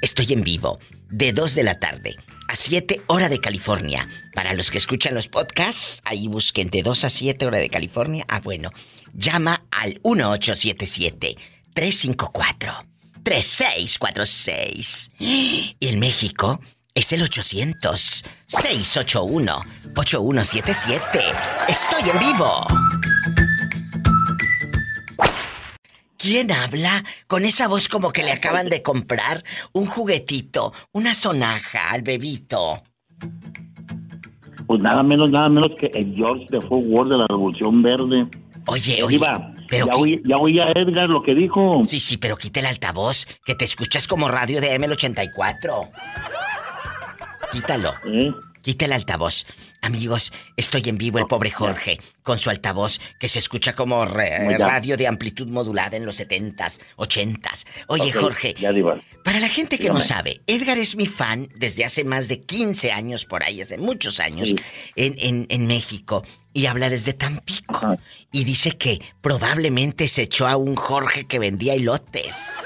Estoy en vivo, de 2 de la tarde a 7 hora de California. Para los que escuchan los podcasts, ahí busquen de 2 a 7 hora de California. Ah, bueno, llama al 1877 354 3646. Y en México es el 800 681 8177. Estoy en vivo. ¿Quién habla con esa voz como que le acaban de comprar un juguetito, una sonaja al bebito?
Pues nada menos, nada menos que el George de Fort Worth de la Revolución Verde.
Oye, oye,
Diva,
pero
ya, oí, ya oí a Edgar lo que dijo.
Sí, sí, pero quita el altavoz, que te escuchas como radio de ML84. Quítalo.
¿Eh?
Quita el altavoz. Amigos, estoy en vivo el pobre Jorge con su altavoz que se escucha como re- radio de amplitud modulada en los 70s, 80s. Oye, Jorge,
Ya,
para la gente que no sabe, Edgar es mi fan desde hace más de 15 años por ahí, hace muchos años,
Sí.
en, en- en México, y habla desde Tampico. Y dice que probablemente se echó a un Jorge que vendía elotes.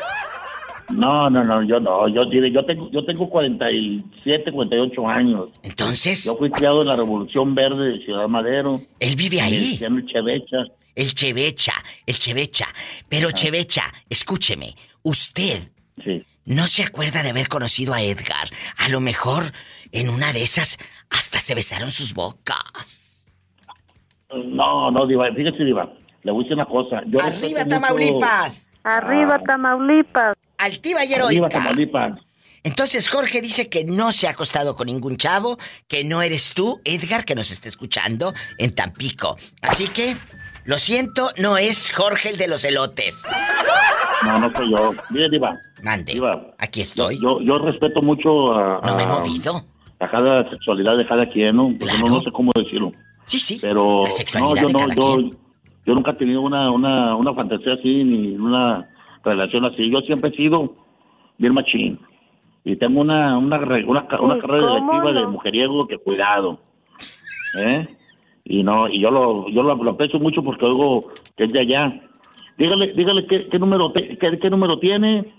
No, no, no, yo no. Yo, yo, tengo, yo tengo 47, 48 años.
Entonces.
Yo fui criado en la Revolución Verde de Ciudad Madero.
Él vive ahí.
El Chevecha.
el Chevecha, el Chevecha. Pero Chevecha, escúcheme, usted no se acuerda de haber conocido a Edgar. A lo mejor en una de esas hasta se besaron sus bocas.
No, no, Diva, fíjese, Diva. Le voy a decir una cosa. Yo
¡Arriba,
mucho-
Tamaulipas!
Arriba, Tamaulipas.
Altiva y
Arriba,
heroica.
Tamaulipas.
Entonces Jorge dice que no se ha acostado con ningún chavo, que no eres tú, Edgar, que nos está escuchando en Tampico. Así que, lo siento, no es Jorge el de los elotes.
No, no soy yo. Mire, Diva.
Mande.
Diva.
Aquí estoy.
Yo, yo respeto mucho a,
No me he movido.
a cada sexualidad de cada quien, ¿no? Porque no, no sé cómo decirlo.
Sí, sí.
Pero
La sexualidad
no, yo
de
no,
cada
yo,
quien.
yo nunca he tenido una, una, una fantasía así ni una relación así. Yo siempre he sido bien machín. Y tengo una, una, una, una
Pues,
carrera
¿cómo
directiva de mujeriego que cuidado. ¿Eh? Y no, y yo lo, yo lo, lo aprecio mucho porque oigo que es de allá. Dígale, dígale qué, qué número te- qué, qué número tiene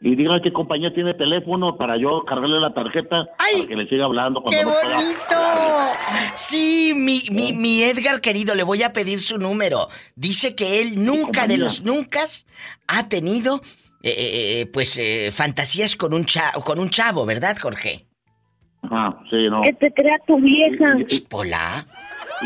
y dígale qué compañía tiene teléfono para yo cargarle la tarjeta para que le siga hablando cuando
¡Qué
no pueda.
bonito! Sí, mi, mi, mi Edgar querido, le voy a pedir su número. Dice que él nunca de los nunca ha tenido, eh, eh, pues, eh, fantasías con un, cha- con un chavo, ¿verdad, Jorge?
Ajá, sí, no.
Que te crea tu vieja.
Hola.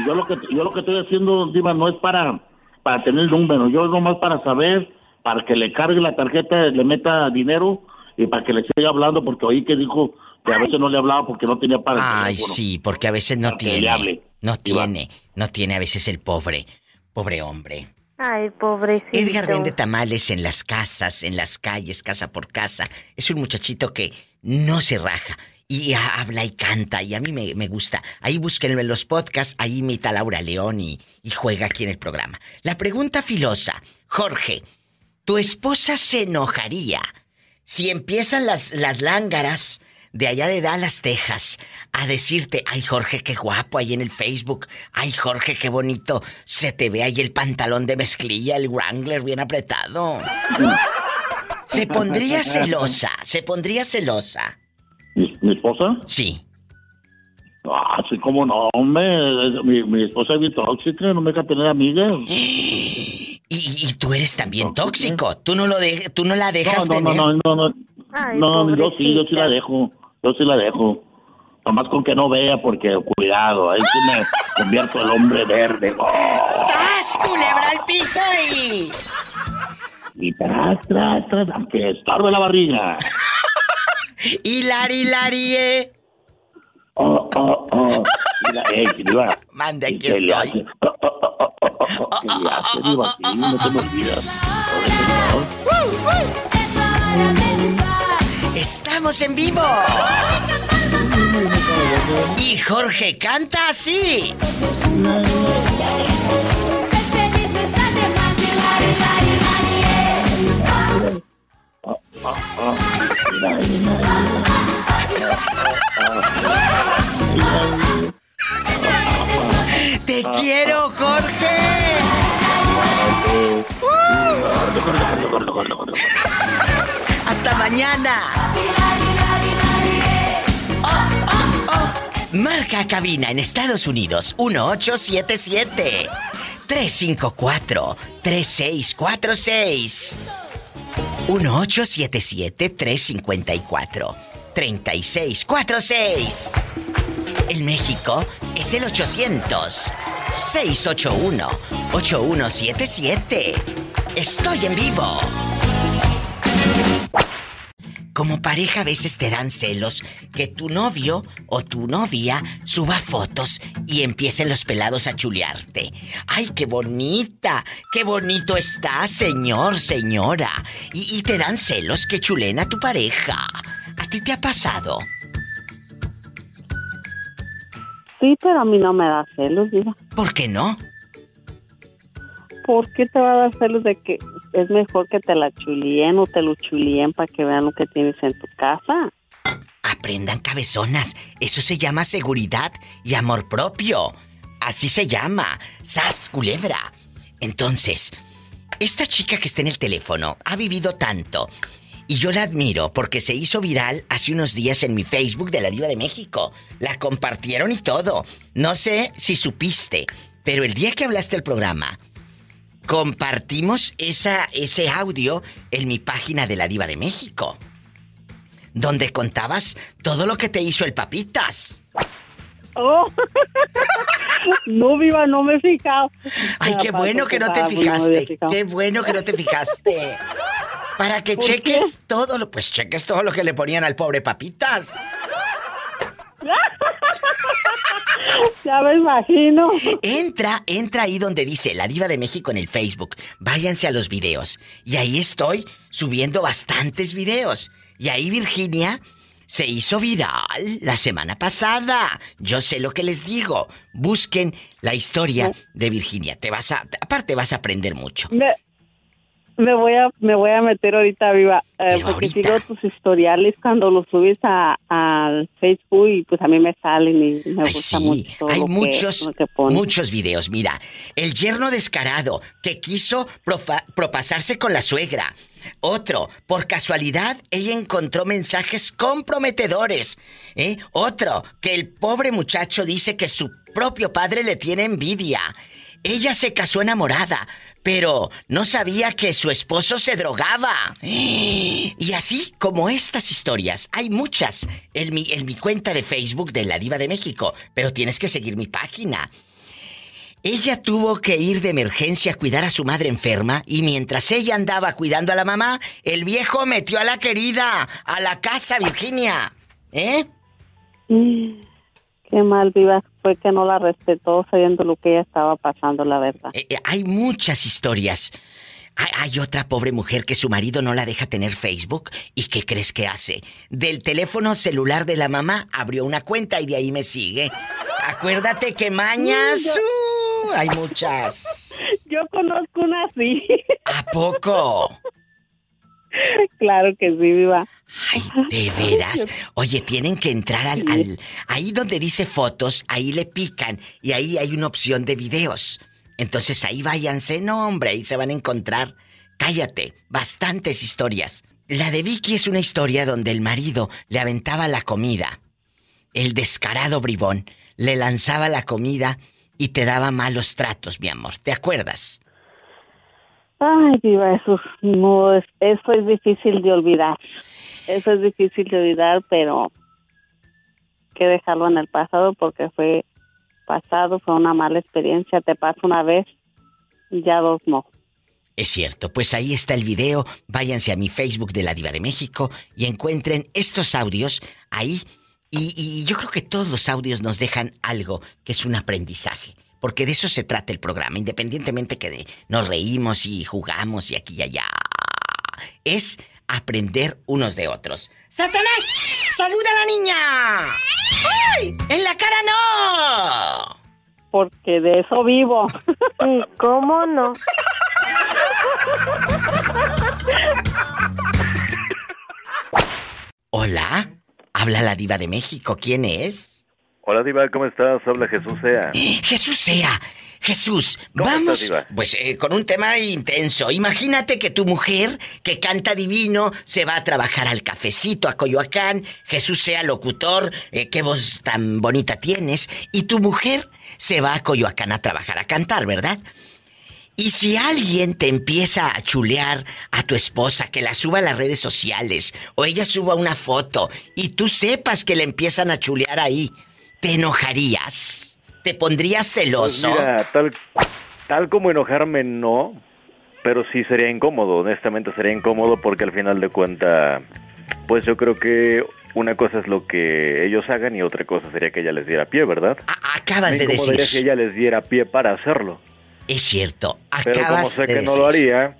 Yo lo que yo lo que estoy haciendo, Diva, no es para para tener el número, yo nomás para saber, para que le cargue la tarjeta, le meta dinero y para que le siga hablando, porque oí que dijo que a veces no le hablaba porque no tenía para el
Ay,
teléfono.
sí, porque a veces no
Para que le
tiene.
hable.
No tiene, no tiene a veces el pobre, pobre hombre.
Ay, pobrecito.
Edgar vende tamales en las casas, en las calles, casa por casa. Es un muchachito que no se raja. Y ha- habla y canta, y a mí me, me gusta. Ahí búsquenlo en los podcasts, ahí imita a Laura León y, y juega aquí en el programa. La pregunta filosa, Jorge, ¿tu esposa se enojaría si empiezan las, las lángaras de allá de Dallas, Texas, a decirte, ay Jorge, qué guapo ahí en el Facebook, ay Jorge, qué bonito, se te ve ahí el pantalón de mezclilla, el Wrangler bien apretado. Se pondría celosa, se pondría celosa.
¿Mi, mi esposa?
Sí.
Ah, sí, cómo no, hombre. Mi, mi esposa es bien tóxica, no me deja tener amigas.
Y, y tú eres también tóxico. Tú no lo de- tú no la dejas
no, no,
tener.
no, no, no, no.
Ay,
No, yo sí, yo sí la dejo. Yo sí la dejo. Nomás con que no vea, porque cuidado, ahí sí me convierto el hombre verde. ¡Oh!
¡Sas, culebra al piso y...
Y tras, tras, tras, aunque estorbe la barriga.
Hilari, hilari, eh.
Oh, oh, oh. Mira, eh, Diva.
Mande, aquí
¿Qué le
estoy.
hace? Oh, oh, oh, oh, oh, oh, ¿Qué le hace, Diva? Sí, no te me olvidas.
Estamos en vivo. Y Jorge canta así. Te quiero, Jorge. Hasta mañana. Oh, oh, oh. Marca cabina en Estados Unidos 1877 354 3646 1877 354 3646 En México es el 800 681 8177 Estoy en vivo. Como pareja a veces te dan celos que tu novio o tu novia suba fotos y empiecen los pelados a chulearte. ¡Ay, qué bonita! ¡Qué bonito está, señor, señora! Y, y te dan celos que chulen a tu pareja. ¿A ti te ha pasado?
Sí, pero a mí no me da celos.
¿Por qué no?
¿Por qué te va a dar celos de que es mejor que te la chulien o te lo chulien para que vean lo que tienes en tu casa?
Aprendan cabezonas. Eso se llama seguridad y amor propio. Así se llama. Sas culebra. Entonces, esta chica que está en el teléfono ha vivido tanto. Y yo la admiro porque se hizo viral hace unos días en mi Facebook de la Diva de México. La compartieron y todo. No sé si supiste, pero el día que hablaste el programa, compartimos esa, ese audio en mi página de la Diva de México. Donde contabas todo lo que te hizo el papitas.
Oh. no, viva, no me he fijado.
Ay, qué bueno que no te fijaste. Qué bueno que no te fijaste. Para que cheques todo lo, pues cheques todo lo que le ponían al pobre papitas.
ya me imagino.
Entra, entra ahí donde dice La Diva de México en el Facebook. Váyanse a los videos. Y ahí estoy subiendo bastantes videos. Y ahí Virginia se hizo viral la semana pasada. Yo sé lo que les digo. Busquen la historia de Virginia. Te vas a, aparte vas a aprender mucho.
Me voy a me voy a meter ahorita viva eh, porque sigo tus historiales cuando los subes a al Facebook y pues a mí me salen y me gusta mucho.
Hay muchos muchos videos. Mira, el yerno descarado que quiso propasarse con la suegra. Otro, por casualidad, ella encontró mensajes comprometedores. ¿eh? Otro, que el pobre muchacho dice que su propio padre le tiene envidia. Ella se casó enamorada, pero no sabía que su esposo se drogaba. Y así como estas historias, hay muchas en mi, en mi cuenta de Facebook de La Diva de México, pero tienes que seguir mi página. Ella tuvo que ir de emergencia a cuidar a su madre enferma y mientras ella andaba cuidando a la mamá, el viejo metió a la querida a la casa, Virginia. ¿Eh?
Qué mal, Viva. Fue que no la respetó sabiendo lo que ella estaba pasando, la verdad.
Eh, eh, hay muchas historias. Hay, otra pobre mujer que su marido no la deja tener Facebook. ¿Y qué crees que hace? Del teléfono celular de la mamá abrió una cuenta y de ahí me sigue. Acuérdate que mañas. Uh, hay muchas.
Yo conozco una así.
¿A poco?
Claro que sí, viva.
Ay, de veras. Oye, tienen que entrar al, Ahí donde dice fotos, ahí le pican y ahí hay una opción de videos. Entonces ahí váyanse, no hombre, ahí se van a encontrar. Cállate, bastantes historias. La de Vicky es una historia donde el marido le aventaba la comida. El descarado bribón le lanzaba la comida y te daba malos tratos, mi amor. ¿Te acuerdas?
Ay, diva, eso no es, eso es difícil de olvidar. Eso es difícil de olvidar, pero que dejarlo en el pasado porque fue pasado, fue una mala experiencia. Te pasa una vez, ya dos no.
Es cierto, pues ahí está el video. Váyanse a mi Facebook de la Diva de México y encuentren estos audios ahí. Y yo creo que todos los audios nos dejan algo que es un aprendizaje. Porque de eso se trata el programa, independientemente que de, nos reímos y jugamos y aquí y allá. Es aprender unos de otros. ¡Satanás! ¡Saluda a la niña! ¡Ay! ¡En la cara no!
Porque de eso vivo.
¿Cómo no?
Hola, habla la diva de México. ¿Quién es?
Hola Diva, ¿cómo estás? Habla Jesús Sea.
Jesús Sea. Jesús, vamos pues eh, con un tema intenso. Imagínate que tu mujer, que canta divino, se va a trabajar al cafecito a Coyoacán. Jesús sea locutor, eh, qué voz tan bonita tienes. Y tu mujer se va a Coyoacán a trabajar a cantar, ¿verdad? Y si alguien te empieza a chulear a tu esposa, que la suba a las redes sociales, o ella suba una foto, y tú sepas que le empiezan a chulear ahí, ¿Te enojarías? ¿Te pondrías celoso?
Pues mira, tal, tal como enojarme no, pero sí sería incómodo, honestamente sería incómodo porque al final de cuenta, pues yo creo que una cosa es lo que ellos hagan y otra cosa sería que ella les diera pie, ¿verdad?
acabas de decir.
que ella les diera pie para hacerlo.
Es cierto, acabas
Pero como sé que no lo haría,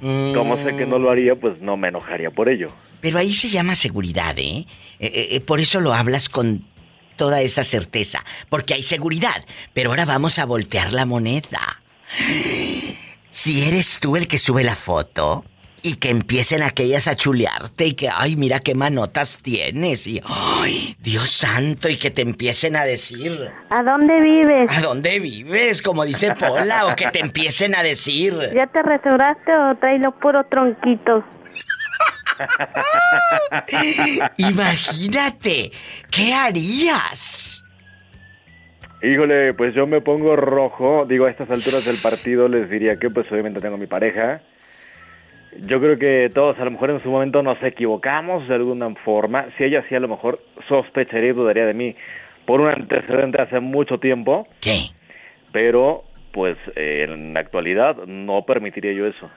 como sé que no lo haría, pues no me enojaría por ello.
Pero ahí se llama seguridad, ¿eh? eh, eh, eh por eso lo hablas con toda esa certeza, porque hay seguridad. Pero ahora vamos a voltear la moneda. Si eres tú el que sube la foto y que empiecen aquellas a chulearte y que, ay, mira qué manotas tienes y, ay, Dios santo, y que te empiecen a decir...
¿A dónde vives?
¿A dónde vives? Como dice Pola, o que te empiecen a decir...
¿Ya te restauraste o traes los puros tronquitos?
Imagínate, ¿qué harías?
Híjole, pues yo me pongo rojo. Digo, a estas alturas del partido les diría que pues obviamente tengo mi pareja. Yo creo que todos a lo mejor en su momento nos equivocamos de alguna forma. Si ella sí a lo mejor sospecharía y dudaría de mí por un antecedente hace mucho tiempo.
¿Qué?
Pero pues eh, en la actualidad no permitiría yo eso.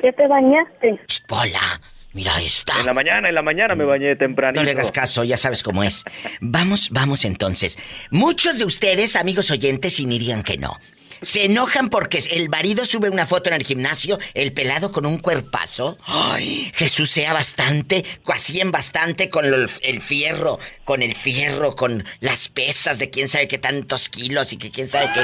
¿Qué te bañaste?
Pola, mira esta.
En la mañana, en la mañana me bañé tempranito.
No le hagas caso, ya sabes cómo es. Vamos, vamos entonces. Muchos de ustedes, amigos oyentes, dirían que no. Se enojan porque el marido sube una foto en el gimnasio, el pelado con un cuerpazo. Ay, Jesús sea bastante, así en bastante con el fierro, con el fierro, con las pesas de quién sabe qué tantos kilos y que quién sabe qué.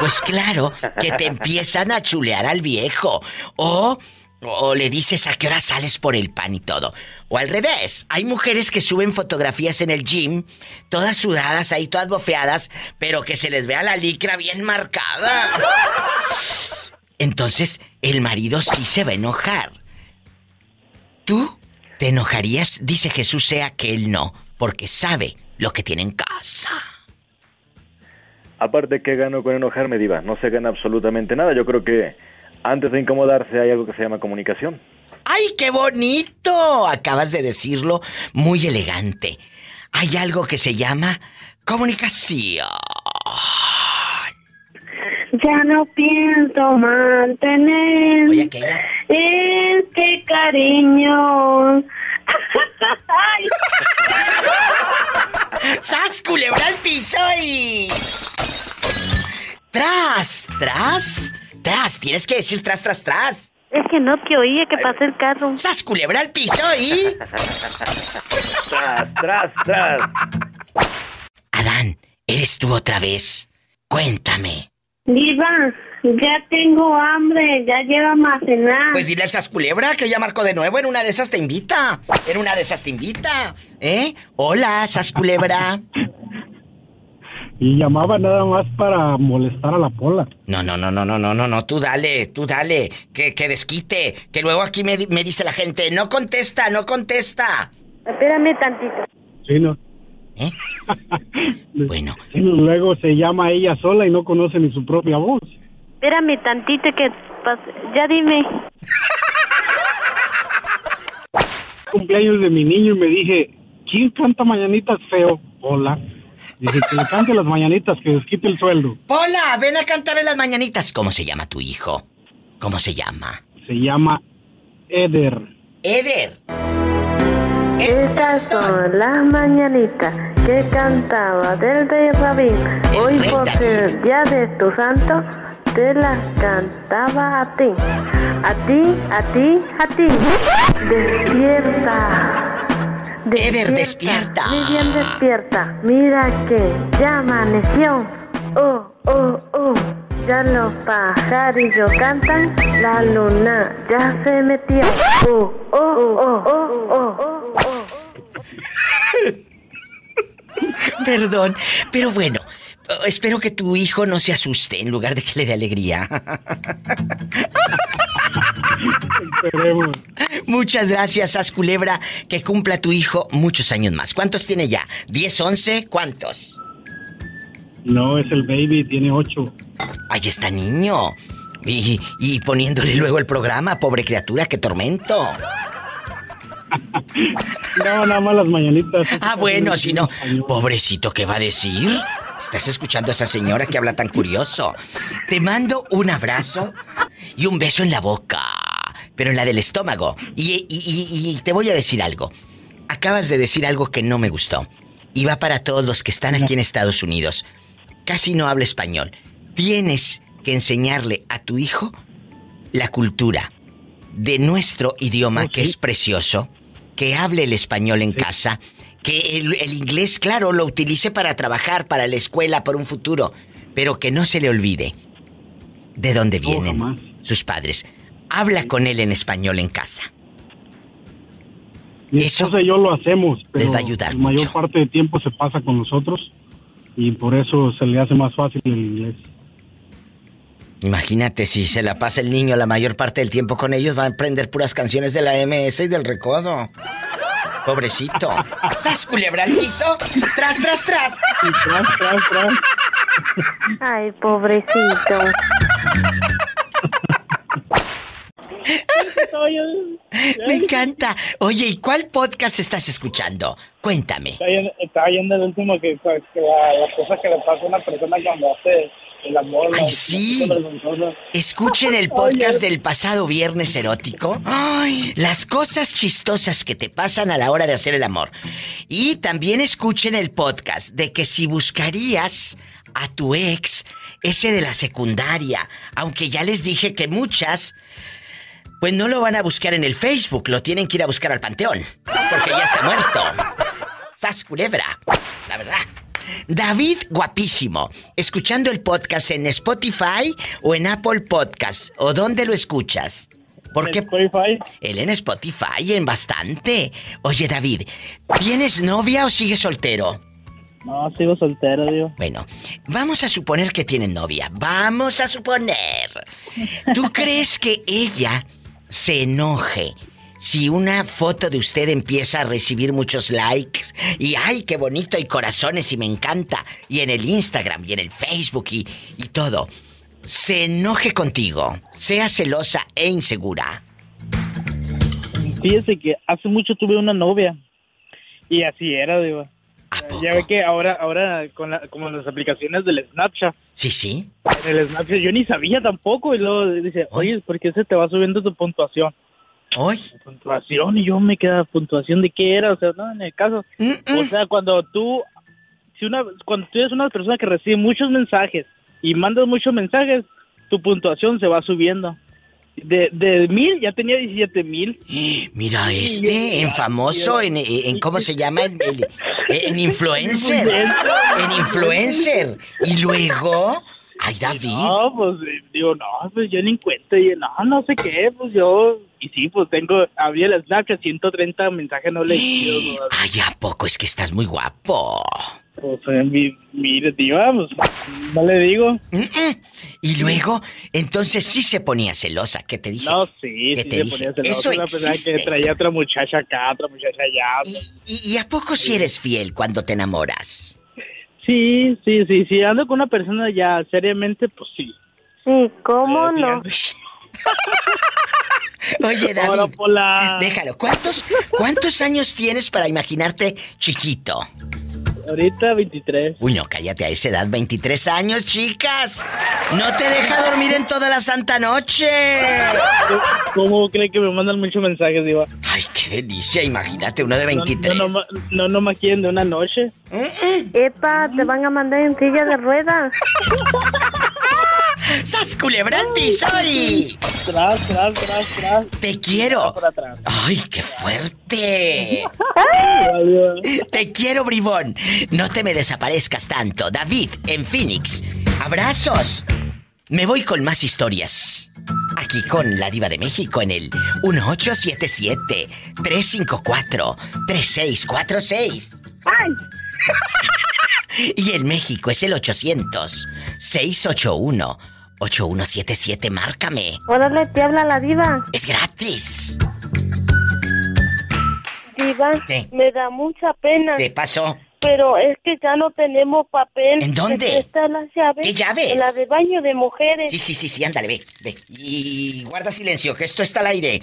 Pues claro, que te empiezan a chulear al viejo. O o le dices a qué hora sales por el pan y todo. O al revés, hay mujeres que suben fotografías en el gym, todas sudadas ahí, todas bofeadas, pero que se les vea la licra bien marcada. Entonces, el marido sí se va a enojar. ¿Tú te enojarías? Dice Jesús sea que él no, porque sabe lo que tiene en casa.
Aparte, ¿qué gano con enojarme, Diva? No se gana absolutamente nada. Yo creo que antes de incomodarse hay algo que se llama comunicación.
¡Ay, qué bonito! Acabas de decirlo muy elegante. Hay algo que se llama comunicación.
Ya no pienso mantener
Oye, aquella.
este cariño. Ay.
¡Sas, culebra al piso y... ¡Tras, tras! ¡Tras! Tienes que decir tras, tras, tras.
Es que no te oía que pasé el carro.
¡Sas, culebra al piso y...
tras, tras, tras.
Adán, ¿eres tú otra vez? Cuéntame.
Diva, ya tengo hambre, ya llévame a cenar.
Pues dile al Sas Culebra que ya marcó de nuevo. En una de esas te invita. En una de esas te invita. ¿Eh? Hola, Sas Culebra.
Y llamaba nada más para molestar a la pola.
No, no, no, no, no, no, no, no, tú dale, tú dale, que, que desquite, que luego aquí me, di- me dice la gente, no contesta, no contesta.
Espérame tantito.
Sí, no.
¿Eh? bueno.
Sí, luego se llama ella sola y no conoce ni su propia voz.
Espérame tantito que ya dime.
Cumpleaños de mi niño y me dije, ¿quién canta mañanitas feo? Hola. Dice que le cante las mañanitas, que desquite el sueldo.
Hola, ven a cantar en las mañanitas. ¿Cómo se llama tu hijo? ¿Cómo se llama?
Se llama Eder.
Eder.
Estas son las mañanitas que cantaba del rey Rabín. Hoy por ser el día de tu santo, te las cantaba a ti. A ti, a ti, a ti. Despierta.
Despierta.
Muy bien despierta. Mira que ya amaneció. Oh, oh, oh. Ya los pajarillos cantan. La luna ya se metió. Oh, oh, oh, oh, oh, oh, oh.
Perdón, pero bueno, espero que tu hijo no se asuste en lugar de que le dé alegría.
Esperemos.
Muchas gracias, As Culebra, que cumpla tu hijo muchos años más. ¿Cuántos tiene ya? ¿10, 11? ¿Cuántos?
No, es el baby, tiene ocho.
Ahí está niño. Y, y poniéndole luego el programa, pobre criatura, qué tormento.
No, nada más las mañanitas.
Ah, bueno, si no, pobrecito, ¿qué va a decir? ¿Estás escuchando a esa señora que habla tan curioso? Te mando un abrazo y un beso en la boca, pero en la del estómago. Y, y- y- y te voy a decir algo. Acabas de decir algo que no me gustó. Y va para todos los que están aquí en Estados Unidos. Casi no habla español. Tienes que enseñarle a tu hijo la cultura de nuestro idioma, que es precioso, que hable el español en casa, que el, el inglés, claro, lo utilice para trabajar, para la escuela, para un futuro, pero que no se le olvide de dónde vienen sus padres. Habla con él en español en casa.
Mi esposa y yo lo hacemos, pero
les va a ayudar
la mayor parte del tiempo se pasa con nosotros y por eso se le hace más fácil el inglés.
Imagínate si se la pasa el niño la mayor parte del tiempo con ellos, va a aprender puras canciones de la MS y del recodo. Pobrecito. ¡Sas culebra al piso! ¡Tras, tras, tras!
Y tras, tras, tras.
Ay, pobrecito.
Me encanta. Oye, ¿y cuál podcast estás escuchando? Cuéntame.
Estaba yendo, el último que, pues, que la, las cosas que le pasa a una persona cuando hace el amor.
Ay, sí. Escuchen el podcast del pasado viernes erótico. Ay, las cosas chistosas que te pasan a la hora de hacer el amor. Y también escuchen el podcast de que si buscarías a tu ex, ese de la secundaria, aunque ya les dije que muchas, pues no lo van a buscar en el Facebook, lo tienen que ir a buscar al panteón, porque ya está muerto. ¡Sas culebra! La verdad. David, guapísimo. ¿Escuchando el podcast en Spotify o en Apple Podcast? ¿O dónde lo escuchas? Porque
Spotify.
Él en Spotify, en bastante. Oye, David, ¿tienes novia o sigues soltero?
No, sigo soltero, digo.
Bueno, vamos a suponer que tienen novia. Vamos a suponer. ¿Tú crees que ella se enoje si una foto de usted empieza a recibir muchos likes y ay, qué bonito y corazones y me encanta y en el Instagram y en el Facebook y, y todo? Se enoje contigo, sea celosa e insegura.
Fíjese que hace mucho tuve una novia. Y así era, digo. Ya ve que ahora, ahora con la- como las aplicaciones del Snapchat.
Sí, sí.
En el Snapchat yo ni sabía tampoco. Y luego dice, oye, ¿por qué se te va subiendo tu puntuación?
Hoy.
Puntuación. Y yo me queda, ¿puntuación de qué era? O sea, no, en el caso. O sea, cuando tú, si una, cuando tú eres una persona que recibe muchos mensajes y mandas muchos mensajes, tu puntuación se va subiendo. De, de mil ya tenía 17 mil.
Mira este, en famoso, en, en ¿cómo se llama? En, el- en influencer. En influencer. Y luego, ay David.
No, pues eh, digo, no, pues yo ni en cuenta. Y no, no sé qué, pues yo. Y sí, pues tengo, había el Snapchat, 130 mensajes no leídos. ¿no?
Ay, ¿a poco es que estás muy guapo?
Pues mi- mire, tío, pues no le digo.
Y luego, entonces sí se ponía celosa, ¿qué te dije?
No, sí,
¿Qué
sí
te
se
dije?
ponía celoso.
Eso
persona que traía otra muchacha acá, otra muchacha allá.
¿Y, y a poco si eres fiel cuando te enamoras?
Sí, sí, sí, sí, ando con una persona ya seriamente, pues sí.
Sí, ¿cómo no?
Oye, David,
Pola.
déjalo. ¿Cuántos, ¿Cuántos años tienes para imaginarte chiquito?
Ahorita 23.
Uy, no, cállate a esa edad, 23 años, chicas. No te deja dormir en toda la santa noche.
¿Cómo cree que me mandan muchos mensajes, Diva?
Ay, qué delicia, imagínate uno de 23.
No, no, no, no, no más quieren de una noche.
Epa, te van a mandar en silla de ruedas.
¡Sas culebra al piso y...
Tras, tras, tras, tras.
Te quiero.
Por atrás.
¡Ay, qué fuerte! Te quiero, bribón. No te me desaparezcas tanto. David, en Phoenix. Abrazos. Me voy con más historias. Aquí con la diva de México en el 1877-354-3646. Y en México es el 800-681-8177. Márcame.
Órale, te habla la diva.
Es gratis.
Diva,
¿Qué?
me da mucha pena.
¿Qué pasó?
Pero es que ya no tenemos papel.
¿En dónde?
¿Me prestas las llaves?
¿Qué llaves?
En la de baño de mujeres.
Sí, sí, sí, sí, ándale, ve, ve. Y guarda silencio, que esto está al aire.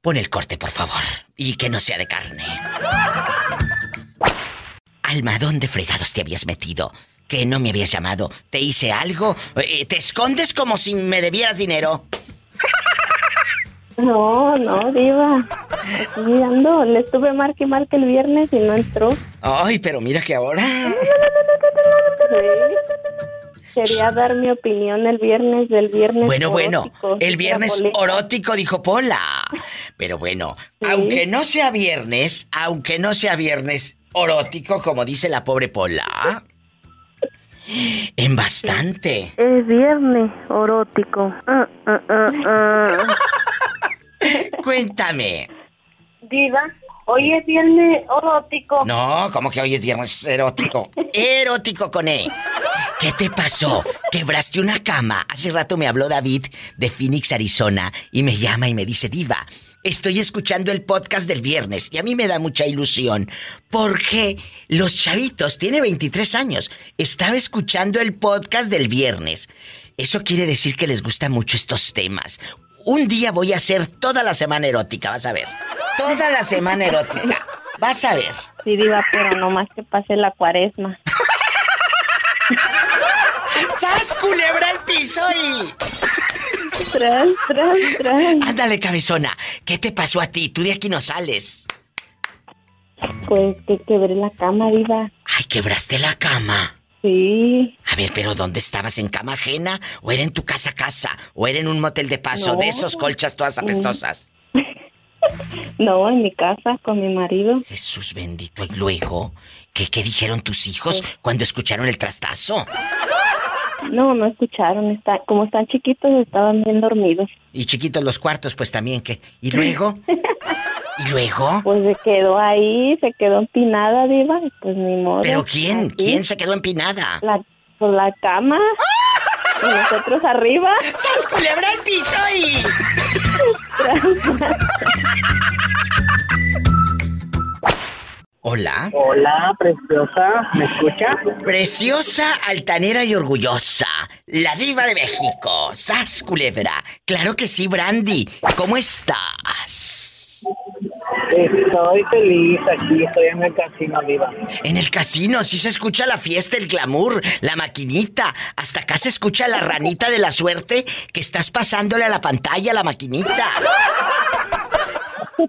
Pon el corte, por favor. Y que no sea de carne. Alma, ¿dónde fregados te habías metido? Que no me habías llamado. ¿Te hice algo? Eh, ¿Te escondes como si me debieras dinero?
No, no, diva. Aquí ando. Le estuve marque y marque el viernes y no entró.
Ay, pero mira que ahora...
Quería dar mi opinión el viernes del viernes.
Bueno, bueno, el viernes orótico, dijo Pola. Pero bueno, aunque no sea viernes, aunque no sea viernes orótico, como dice la pobre Pola. En bastante.
Es viernes erótico. Ah, ah, ah, ah.
Cuéntame.
Diva, hoy es viernes erótico.
No, como que hoy es viernes erótico. Erótico con E. ¿Qué te pasó? Quebraste una cama. Hace rato me habló David de Phoenix, Arizona, y me llama y me dice, Diva, estoy escuchando el podcast del viernes y a mí me da mucha ilusión porque los chavitos, tiene 23 años, estaba escuchando el podcast del viernes. Eso quiere decir que les gustan mucho estos temas. Un día voy a hacer toda la semana erótica, vas a ver. Toda la semana erótica. Vas a ver.
Sí, diva, pero no más que pase la cuaresma.
¡Sas, culebra el piso y...
Tras, tras, tras.
Ándale, cabezona. ¿Qué te pasó a ti? Tú de aquí no sales.
Pues que quebré la cama, diva.
Ay, quebraste la cama.
Sí.
A ver, pero ¿dónde estabas? ¿En cama ajena? ¿O era en tu casa casa? ¿O era en un motel de paso
No.
de esos colchas todas apestosas?
No, en mi casa con mi marido.
Jesús bendito. ¿Y luego? ¿Qué, qué dijeron tus hijos cuando escucharon el trastazo?
No, no escucharon. Está, como están chiquitos, estaban bien dormidos.
Y chiquitos los cuartos, pues también, ¿qué? ¿Y luego? ¿Y luego?
Pues se quedó ahí, se quedó empinada, diva. Pues ni modo.
¿Pero quién?
Aquí.
¿Quién se quedó empinada?
La, pues la cama. Y nosotros arriba.
¡Sas culebra el piso y... Hola.
Hola, preciosa, ¿me escucha?
Preciosa, altanera y orgullosa. La diva de México. ¡Sas culebra! Claro que sí, Brandy. ¿Cómo estás?
Estoy feliz aquí, estoy en el casino, viva.
En el casino sí se escucha la fiesta, el glamour, la maquinita. Hasta acá se escucha la ranita de la suerte que estás pasándole a la pantalla la maquinita.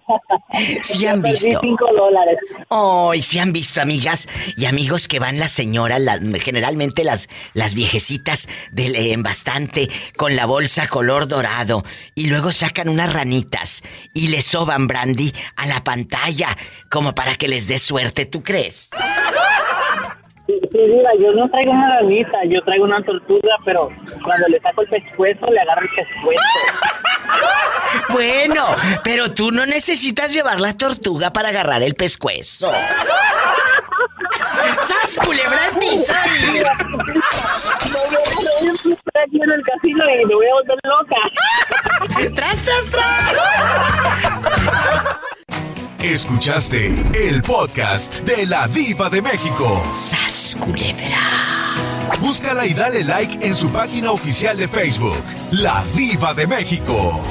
Sí han visto.
cinco dólares.
Oh, y sí han visto, amigas y amigos, que van las señoras, las- generalmente las, las viejecitas del en bastante, con la bolsa color dorado, y luego sacan unas ranitas y le soban brandy a la pantalla, como para que les dé suerte, ¿tú crees?
Sí, diva, yo no traigo una ranita, yo traigo una tortuga, pero cuando le saco el pescuezo, le agarro el pescuezo.
Bueno, pero tú no necesitas llevar la tortuga para agarrar el pescuezo. ¡Sas, culebra el piso!
aquí en el casino y me voy a volver loca.
¡Tras, tras, tras!
Escuchaste el podcast de la Diva de México.
¡Sas, culebra!
Búscala y dale like en su página oficial de Facebook, La Diva de México.